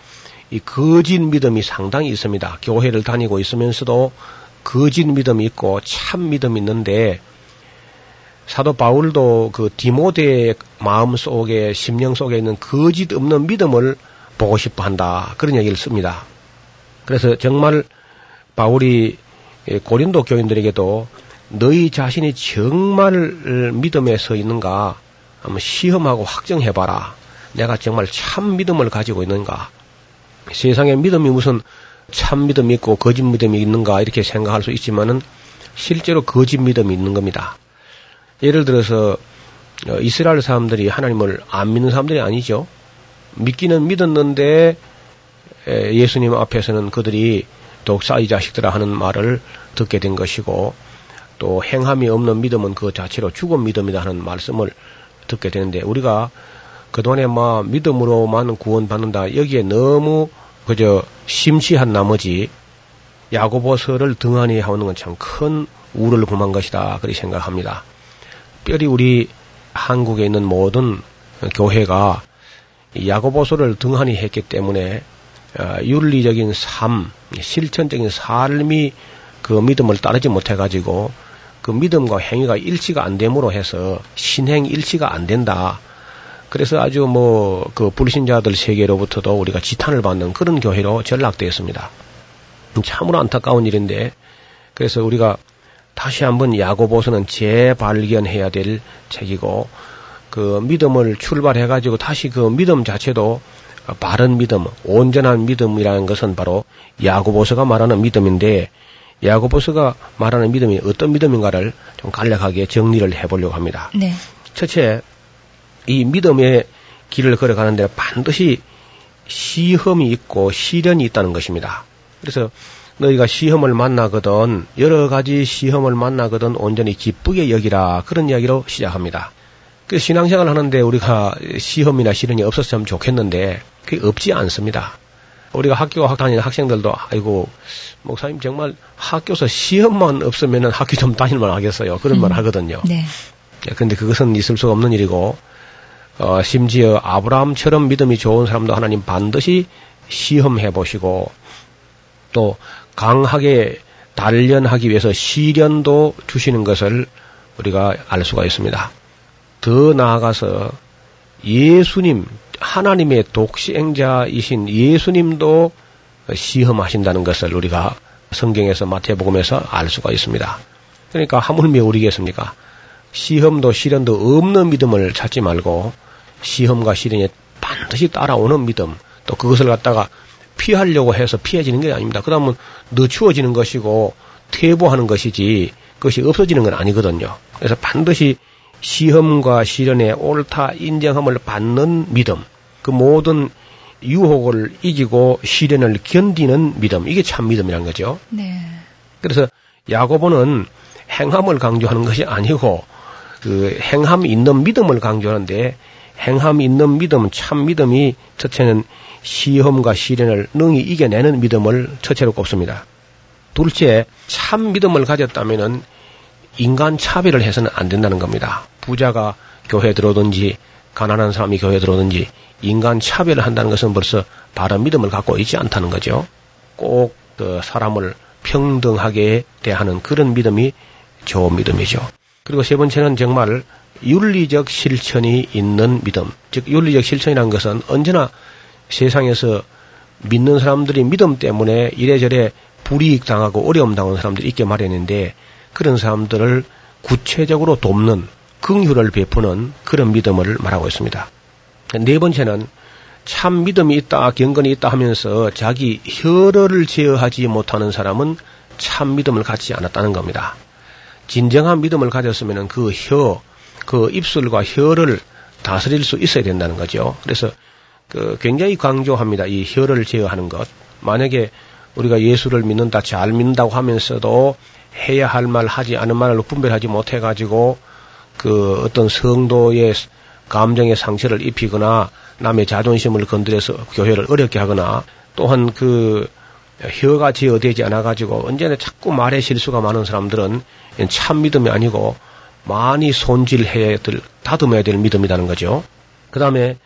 G: 이 거짓 믿음이 상당히 있습니다. 교회를 다니고 있으면서도 거짓 믿음이 있고 참 믿음이 있는데 사도 바울도 그 디모데의 마음 속에 심령 속에 있는 거짓 없는 믿음을 보고 싶어 한다. 그런 얘기를 씁니다. 그래서 정말 바울이 고린도 교인들에게도 너희 자신이 정말 믿음에 서 있는가 한번 시험하고 확정해봐라. 내가 정말 참 믿음을 가지고 있는가. 세상에 믿음이 무슨 참 믿음이 있고 거짓 믿음이 있는가 이렇게 생각할 수 있지만은 실제로 거짓 믿음이 있는 겁니다. 예를 들어서 어, 이스라엘 사람들이 하나님을 안 믿는 사람들이 아니죠. 믿기는 믿었는데 예수님 앞에서는 그들이 독사 이 자식들아 하는 말을 듣게 된 것이고 또 행함이 없는 믿음은 그 자체로 죽은 믿음이다 하는 말씀을 듣게 되는데 우리가 그동안에 뭐 믿음으로만 구원받는다 여기에 너무 그저 심취한 나머지 야고보서를 등한히 하는 건 참 큰 우를 범한 것이다 그렇게 생각합니다. 특별히 우리 한국에 있는 모든 교회가 야고보서를 등한히 했기 때문에 어, 윤리적인 삶, 실천적인 삶이 그 믿음을 따르지 못해가지고 그 믿음과 행위가 일치가 안 됨으로 해서 신행 일치가 안 된다. 그래서 아주 뭐 그 불신자들 세계로부터도 우리가 지탄을 받는 그런 교회로 전락되었습니다. 참으로 안타까운 일인데 그래서 우리가 다시 한번 야고보서는 재발견해야 될 책이고 그 믿음을 출발해 가지고 다시 그 믿음 자체도 바른 믿음, 온전한 믿음이라는 것은 바로 야고보서가 말하는 믿음인데 야고보서가 말하는 믿음이 어떤 믿음인가를 좀 간략하게 정리를 해보려고 합니다.
E: 네.
G: 첫째, 이 믿음의 길을 걸어가는데 반드시 시험이 있고 시련이 있다는 것입니다. 그래서 너희가 시험을 만나거든 여러 가지 시험을 만나거든 온전히 기쁘게 여기라 그런 이야기로 시작합니다. 그 신앙생활 하는데 우리가 시험이나 시련이 없었으면 좋겠는데 그게 없지 않습니다. 우리가 학교 다니는 학생들도 아이고 목사님 정말 학교에서 시험만 없으면 학교 좀 다닐만 하겠어요. 그런 음. 말 하거든요.
E: 네.
G: 근데 그것은 있을 수가 없는 일이고 어, 심지어 아브라함처럼 믿음이 좋은 사람도 하나님 반드시 시험해 보시고 또 강하게 단련하기 위해서 시련도 주시는 것을 우리가 알 수가 있습니다. 더 나아가서 예수님, 하나님의 독시행자이신 예수님도 시험하신다는 것을 우리가 성경에서 마태복음에서 알 수가 있습니다. 그러니까 하물며 우리겠습니까? 시험도 시련도 없는 믿음을 찾지 말고 시험과 시련에 반드시 따라오는 믿음 또 그것을 갖다가 피하려고 해서 피해지는 게 아닙니다. 그 다음은 늦추어지는 것이고 퇴보하는 것이지 그것이 없어지는 건 아니거든요. 그래서 반드시 시험과 시련에 옳다 인정함을 받는 믿음, 그 모든 유혹을 이기고 시련을 견디는 믿음, 이게 참 믿음이란 거죠.
E: 네.
G: 그래서 야고보는 행함을 강조하는 것이 아니고 그 행함 있는 믿음을 강조하는데 행함 있는 믿음, 참 믿음이 첫째는 시험과 시련을 능히 이겨내는 믿음을 첫째로 꼽습니다. 둘째, 참 믿음을 가졌다면은 인간 차별을 해서는 안 된다는 겁니다. 부자가 교회 들어오든지 가난한 사람이 교회 들어오든지 인간 차별을 한다는 것은 벌써 바른 믿음을 갖고 있지 않다는 거죠. 꼭 그 사람을 평등하게 대하는 그런 믿음이 좋은 믿음이죠. 그리고 세 번째는 정말 윤리적 실천이 있는 믿음. 즉 윤리적 실천이라는 것은 언제나 세상에서 믿는 사람들이 믿음 때문에 이래저래 불이익 당하고 어려움 당하는 사람들이 있게 마련인데 그런 사람들을 구체적으로 돕는 긍휼을 베푸는 그런 믿음을 말하고 있습니다. 네 번째는 참 믿음이 있다, 경건이 있다 하면서 자기 혈어를 제어하지 못하는 사람은 참 믿음을 갖지 않았다는 겁니다. 진정한 믿음을 가졌으면 그 혀, 그 입술과 혀를 다스릴 수 있어야 된다는 거죠. 그래서 그 굉장히 강조합니다. 이 혀를 제어하는 것. 만약에 우리가 예수를 믿는다, 잘 믿는다고 하면서도 해야 할 말, 하지 않은 말로 분별하지 못해가지고 그 어떤 성도의 감정의 상처를 입히거나 남의 자존심을 건드려서 교회를 어렵게 하거나 또한 그 혀가 제어되지 않아가지고 언제나 자꾸 말에 실수가 많은 사람들은 참 믿음이 아니고 많이 손질해야 될, 다듬어야 될 믿음이라는 거죠. 그 다음에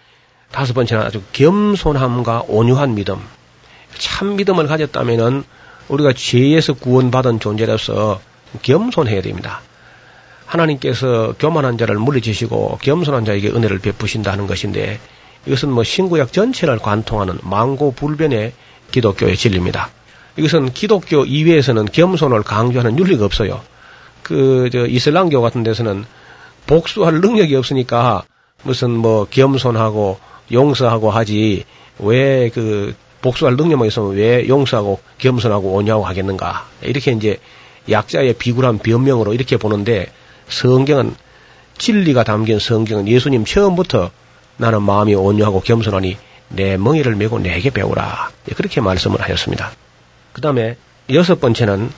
G: 다섯 번째는 아주 겸손함과 온유한 믿음. 참 믿음을 가졌다면은 우리가 죄에서 구원받은 존재로서 겸손해야 됩니다. 하나님께서 교만한 자를 물리치시고 겸손한 자에게 은혜를 베푸신다는 것인데 이것은 뭐 신구약 전체를 관통하는 망고불변의 기독교의 진리입니다. 이것은 기독교 이외에서는 겸손을 강조하는 윤리가 없어요. 그, 저, 이슬람교 같은 데서는 복수할 능력이 없으니까 무슨 뭐 겸손하고 용서하고 하지 왜 그 복수할 능력만 있으면 왜 용서하고 겸손하고 온유하고 하겠는가. 이렇게 이제 약자의 비굴한 변명으로 이렇게 보는데 성경은 진리가 담긴 성경은 예수님 처음부터 나는 마음이 온유하고 겸손하니 내 멍에를 메고 내게 배우라. 예, 그렇게 말씀을 하셨습니다. 그 다음에 여섯 번째는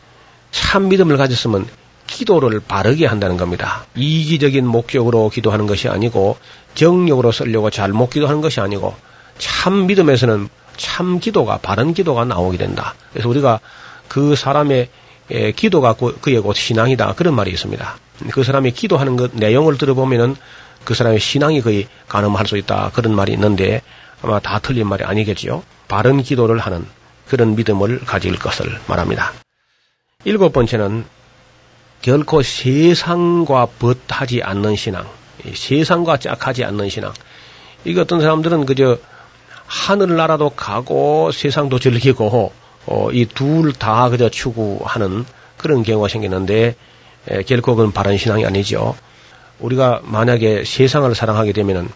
G: 참 믿음을 가졌으면 기도를 바르게 한다는 겁니다. 이기적인 목적으로 기도하는 것이 아니고 정력으로 쓰려고 잘못 기도하는 것이 아니고 참 믿음에서는 참 기도가 바른 기도가 나오게 된다. 그래서 우리가 그 사람의 기도가 그의 곧 신앙이다 그런 말이 있습니다. 그 사람이 기도하는 것 내용을 들어보면은 그 사람의 신앙이 거의 가늠할 수 있다 그런 말이 있는데 아마 다 틀린 말이 아니겠지요. 바른 기도를 하는 그런 믿음을 가질 것을 말합니다. 일곱 번째는 결코 세상과 벗하지 않는 신앙, 세상과 짝하지 않는 신앙. 이게 어떤 사람들은 그저 하늘나라도 가고 세상도 즐기고 어, 이 둘 다 그저 추구하는 그런 경우가 생기는데 에, 결코 그건 바른 신앙이 아니죠. 우리가 만약에 세상을 사랑하게 되면은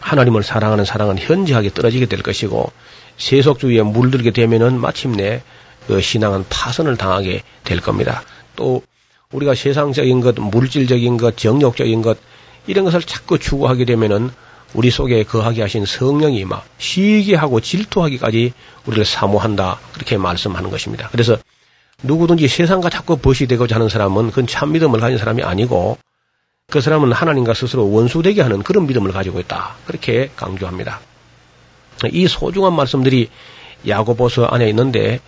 G: 하나님을 사랑하는 사랑은 현저하게 떨어지게 될 것이고 세속주의에 물들게 되면은 마침내 그 신앙은 파선을 당하게 될 겁니다. 또 우리가 세상적인 것, 물질적인 것, 정욕적인 것 이런 것을 자꾸 추구하게 되면은 우리 속에 거하게 하신 성령이 막 시기하고 질투하기까지 우리를 사모한다 그렇게 말씀하는 것입니다. 그래서 누구든지 세상과 자꾸 벗이 되고자 하는 사람은 그건 참 믿음을 가진 사람이 아니고 그 사람은 하나님과 스스로 원수되게 하는 그런 믿음을 가지고 있다. 그렇게 강조합니다. 이 소중한 말씀들이 야고보서 안에 있는데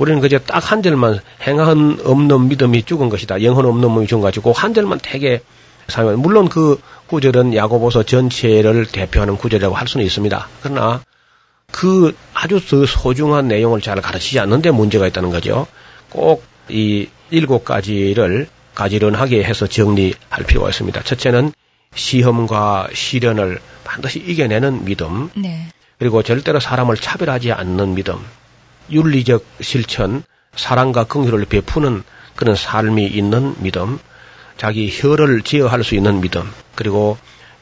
G: 우리는 그저 딱 한 절만 행한 없는 믿음이 죽은 것이다. 영혼 없는 몸이 죽은 가지고 한 절만 되게 사용. 물론 그 구절은 야고보서 전체를 대표하는 구절이라고 할 수는 있습니다. 그러나 그 아주 더 소중한 내용을 잘 가르치지 않는데 문제가 있다는 거죠. 꼭 이 일곱 가지를 가지런하게 해서 정리할 필요가 있습니다. 첫째는 시험과 시련을 반드시 이겨내는 믿음. 네. 그리고 절대로 사람을 차별하지 않는 믿음. 윤리적 실천, 사랑과 긍휼을 베푸는 그런 삶이 있는 믿음. 자기 혀를 제어할 수 있는 믿음, 그리고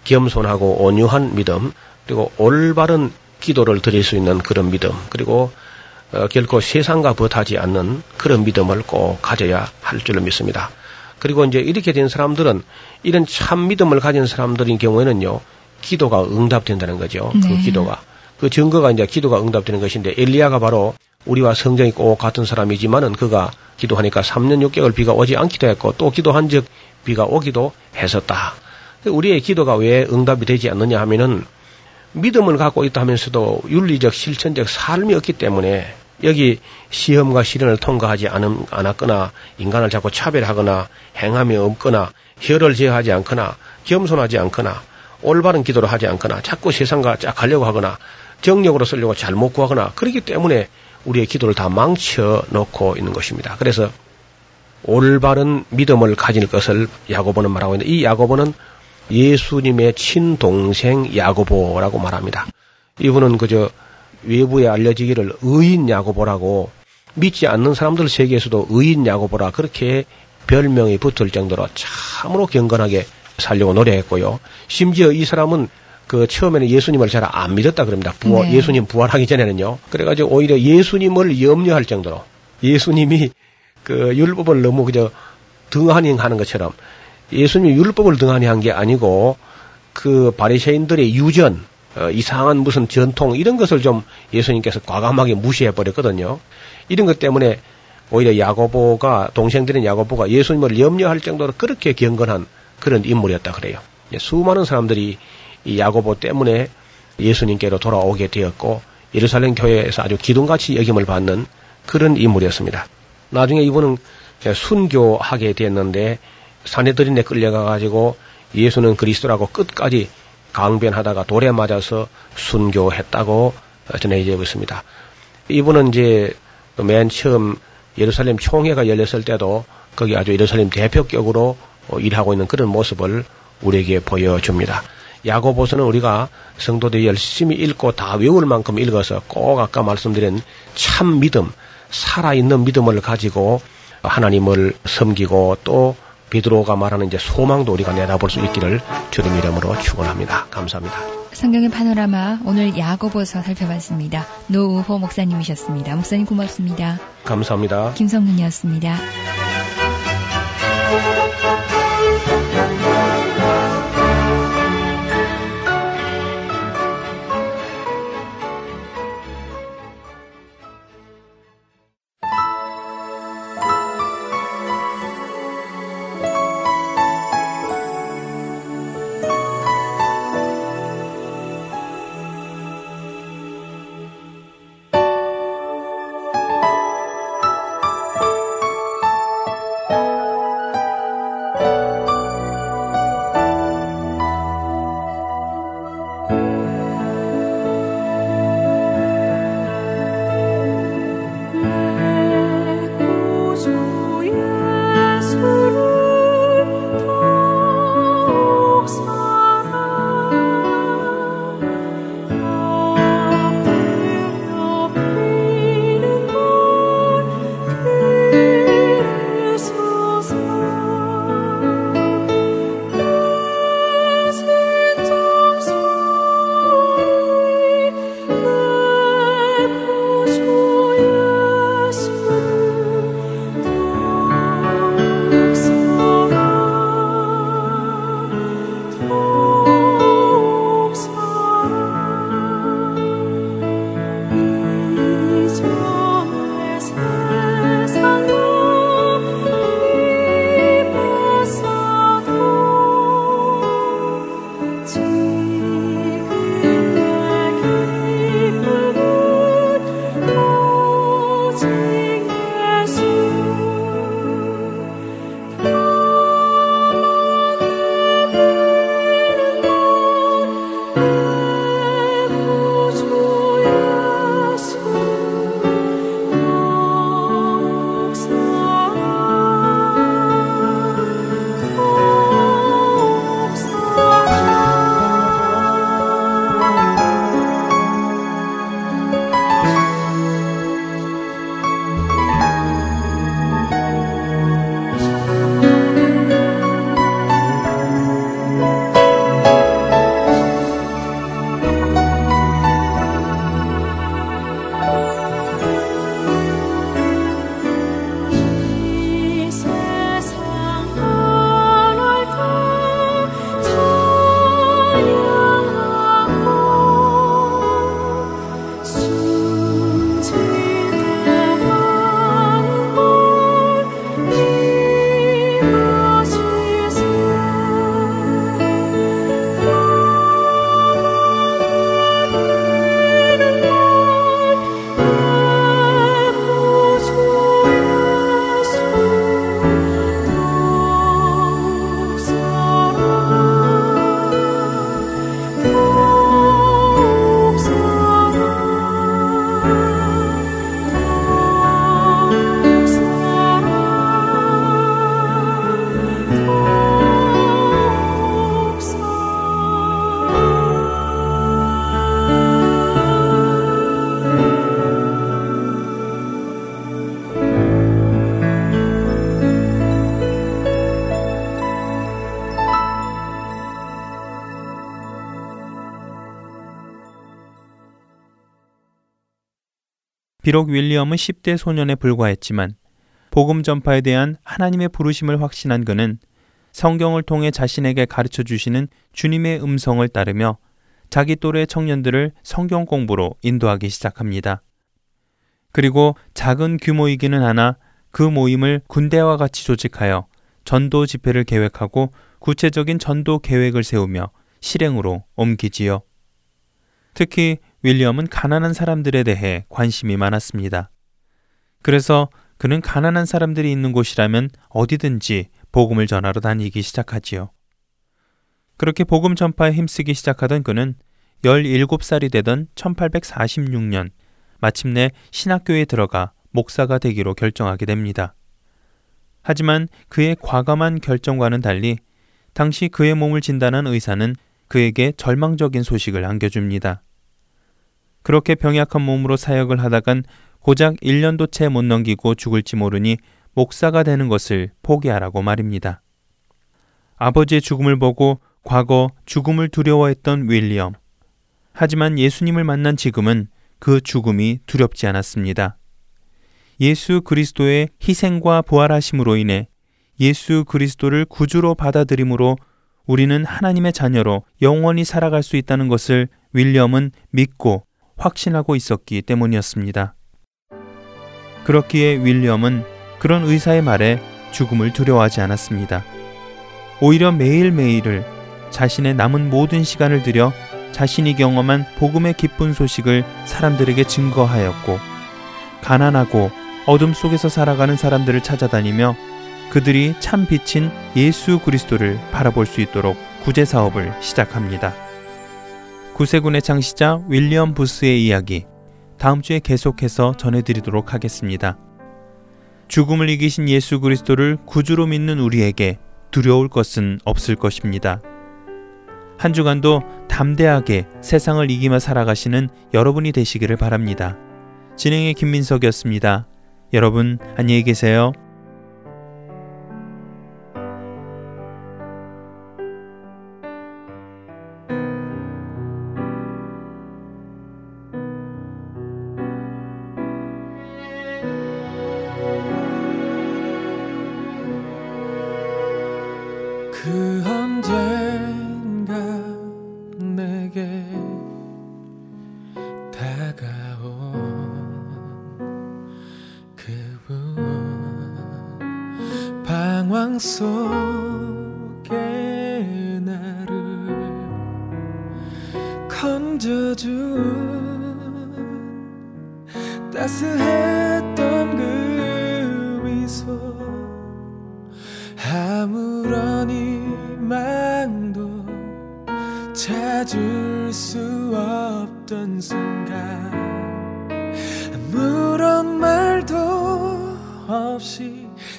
G: 겸손하고 온유한 믿음, 그리고 올바른 기도를 드릴 수 있는 그런 믿음, 그리고 어, 결코 세상과 벗하지 않는 그런 믿음을 꼭 가져야 할 줄로 믿습니다. 그리고 이제 이렇게 된 사람들은 이런 참 믿음을 가진 사람들인 경우에는요, 기도가 응답된다는 거죠. 그 네. 그 기도가. 그 증거가 이제 기도가 응답되는 것인데 엘리야가 바로 우리와 성정이 꼭 같은 사람이지만은 그가 기도하니까 3년 6개월 비가 오지 않기도 했고 또 기도한 적 비가 오기도 했었다. 우리의 기도가 왜 응답이 되지 않느냐 하면은 믿음을 갖고 있다 하면서도 윤리적 실천적 삶이 없기 때문에 여기 시험과 시련을 통과하지 않음, 않았거나 인간을 자꾸 차별하거나 행함이 없거나 혀를 제어하지 않거나 겸손하지 않거나 올바른 기도를 하지 않거나 자꾸 세상과 쫙 가려고 하거나 정력으로 쓰려고 잘못 구하거나 그렇기 때문에 우리의 기도를 다 망쳐 놓고 있는 것입니다. 그래서 올바른 믿음을 가질 것을 야고보는 말하고 있는데 이 야고보는 예수님의 친동생 야고보라고 말합니다. 이분은 그저 외부에 알려지기를 의인 야고보라고 믿지 않는 사람들 세계에서도 의인 야고보라 그렇게 별명이 붙을 정도로 참으로 경건하게 살려고 노력했고요. 심지어 이 사람은 그 처음에는 예수님을 잘 안 믿었다 그럽니다. 부활, 네. 예수님 부활하기 전에는요. 그래가지고 오히려 예수님을 염려할 정도로 예수님이 그 율법을 너무 그저 등한히 하는 것처럼 예수님이 율법을 등한히 한 게 아니고 그 바리새인들의 유전 어, 이상한 무슨 전통 이런 것을 좀 예수님께서 과감하게 무시해 버렸거든요. 이런 것 때문에 오히려 야고보가 동생들인 야고보가 예수님을 염려할 정도로 그렇게 경건한 그런 인물이었다 그래요. 수많은 사람들이 이 야고보 때문에 예수님께로 돌아오게 되었고 예루살렘 교회에서 아주 기둥같이 여김을 받는 그런 인물이었습니다. 나중에 이분은 순교하게 됐는데 사내들인에 끌려가 가지고 예수는 그리스도라고 끝까지 강변하다가 돌에 맞아서 순교했다고 전해져 있습니다. 이분은 이제 맨 처음 예루살렘 총회가 열렸을 때도 거기 아주 예루살렘 대표격으로 일하고 있는 그런 모습을 우리에게 보여줍니다. 야고보서는 우리가 성도들이 열심히 읽고 다 외울 만큼 읽어서 꼭 아까 말씀드린 참 믿음, 살아있는 믿음을 가지고 하나님을 섬기고 또 베드로가 말하는 이제 소망도 우리가 내다볼 수 있기를 주님 이름으로 축원합니다. 감사합니다.
F: 성경의 파노라마 오늘 야고보서 살펴봤습니다. 노우호 목사님이셨습니다. 목사님 고맙습니다.
G: 감사합니다.
F: 김성윤이었습니다.
A: 비록 윌리엄은 10대 소년에 불과했지만 복음 전파에 대한 하나님의 부르심을 확신한 그는 성경을 통해 자신에게 가르쳐 주시는 주님의 음성을 따르며 자기 또래 청년들을 성경 공부로 인도하기 시작합니다. 그리고 작은 규모이기는 하나 그 모임을 군대와 같이 조직하여 전도 집회를 계획하고 구체적인 전도 계획을 세우며 실행으로 옮기지요. 특히 윌리엄은 가난한 사람들에 대해 관심이 많았습니다. 그래서 그는 가난한 사람들이 있는 곳이라면 어디든지 복음을 전하러 다니기 시작하지요. 그렇게 복음 전파에 힘쓰기 시작하던 그는 17살이 되던 1846년 마침내 신학교에 들어가 목사가 되기로 결정하게 됩니다. 하지만 그의 과감한 결정과는 달리 당시 그의 몸을 진단한 의사는 그에게 절망적인 소식을 안겨줍니다. 그렇게 병약한 몸으로 사역을 하다간 고작 1년도 채 못 넘기고 죽을지 모르니 목사가 되는 것을 포기하라고 말입니다. 아버지의 죽음을 보고 과거 죽음을 두려워했던 윌리엄. 하지만 예수님을 만난 지금은 그 죽음이 두렵지 않았습니다. 예수 그리스도의 희생과 부활하심으로 인해 예수 그리스도를 구주로 받아들임으로 우리는 하나님의 자녀로 영원히 살아갈 수 있다는 것을 윌리엄은 믿고 확신하고 있었기 때문이었습니다. 그렇기에 윌리엄은 그런 의사의 말에 죽음을 두려워하지 않았습니다. 오히려 매일매일을 자신의 남은 모든 시간을 들여 자신이 경험한 복음의 기쁜 소식을 사람들에게 증거하였고 가난하고 어둠 속에서 살아가는 사람들을 찾아다니며 그들이 참 빛인 예수 그리스도를 바라볼 수 있도록 구제 사업을 시작합니다. 구세군의 창시자 윌리엄 부스의 이야기 다음 주에 계속해서 전해드리도록 하겠습니다. 죽음을 이기신 예수 그리스도를 구주로 믿는 우리에게 두려울 것은 없을 것입니다. 한 주간도 담대하게 세상을 이기며 살아가시는 여러분이 되시기를 바랍니다. 진행의 김민석이었습니다. 여러분, 안녕히 계세요.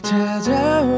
C: 사랑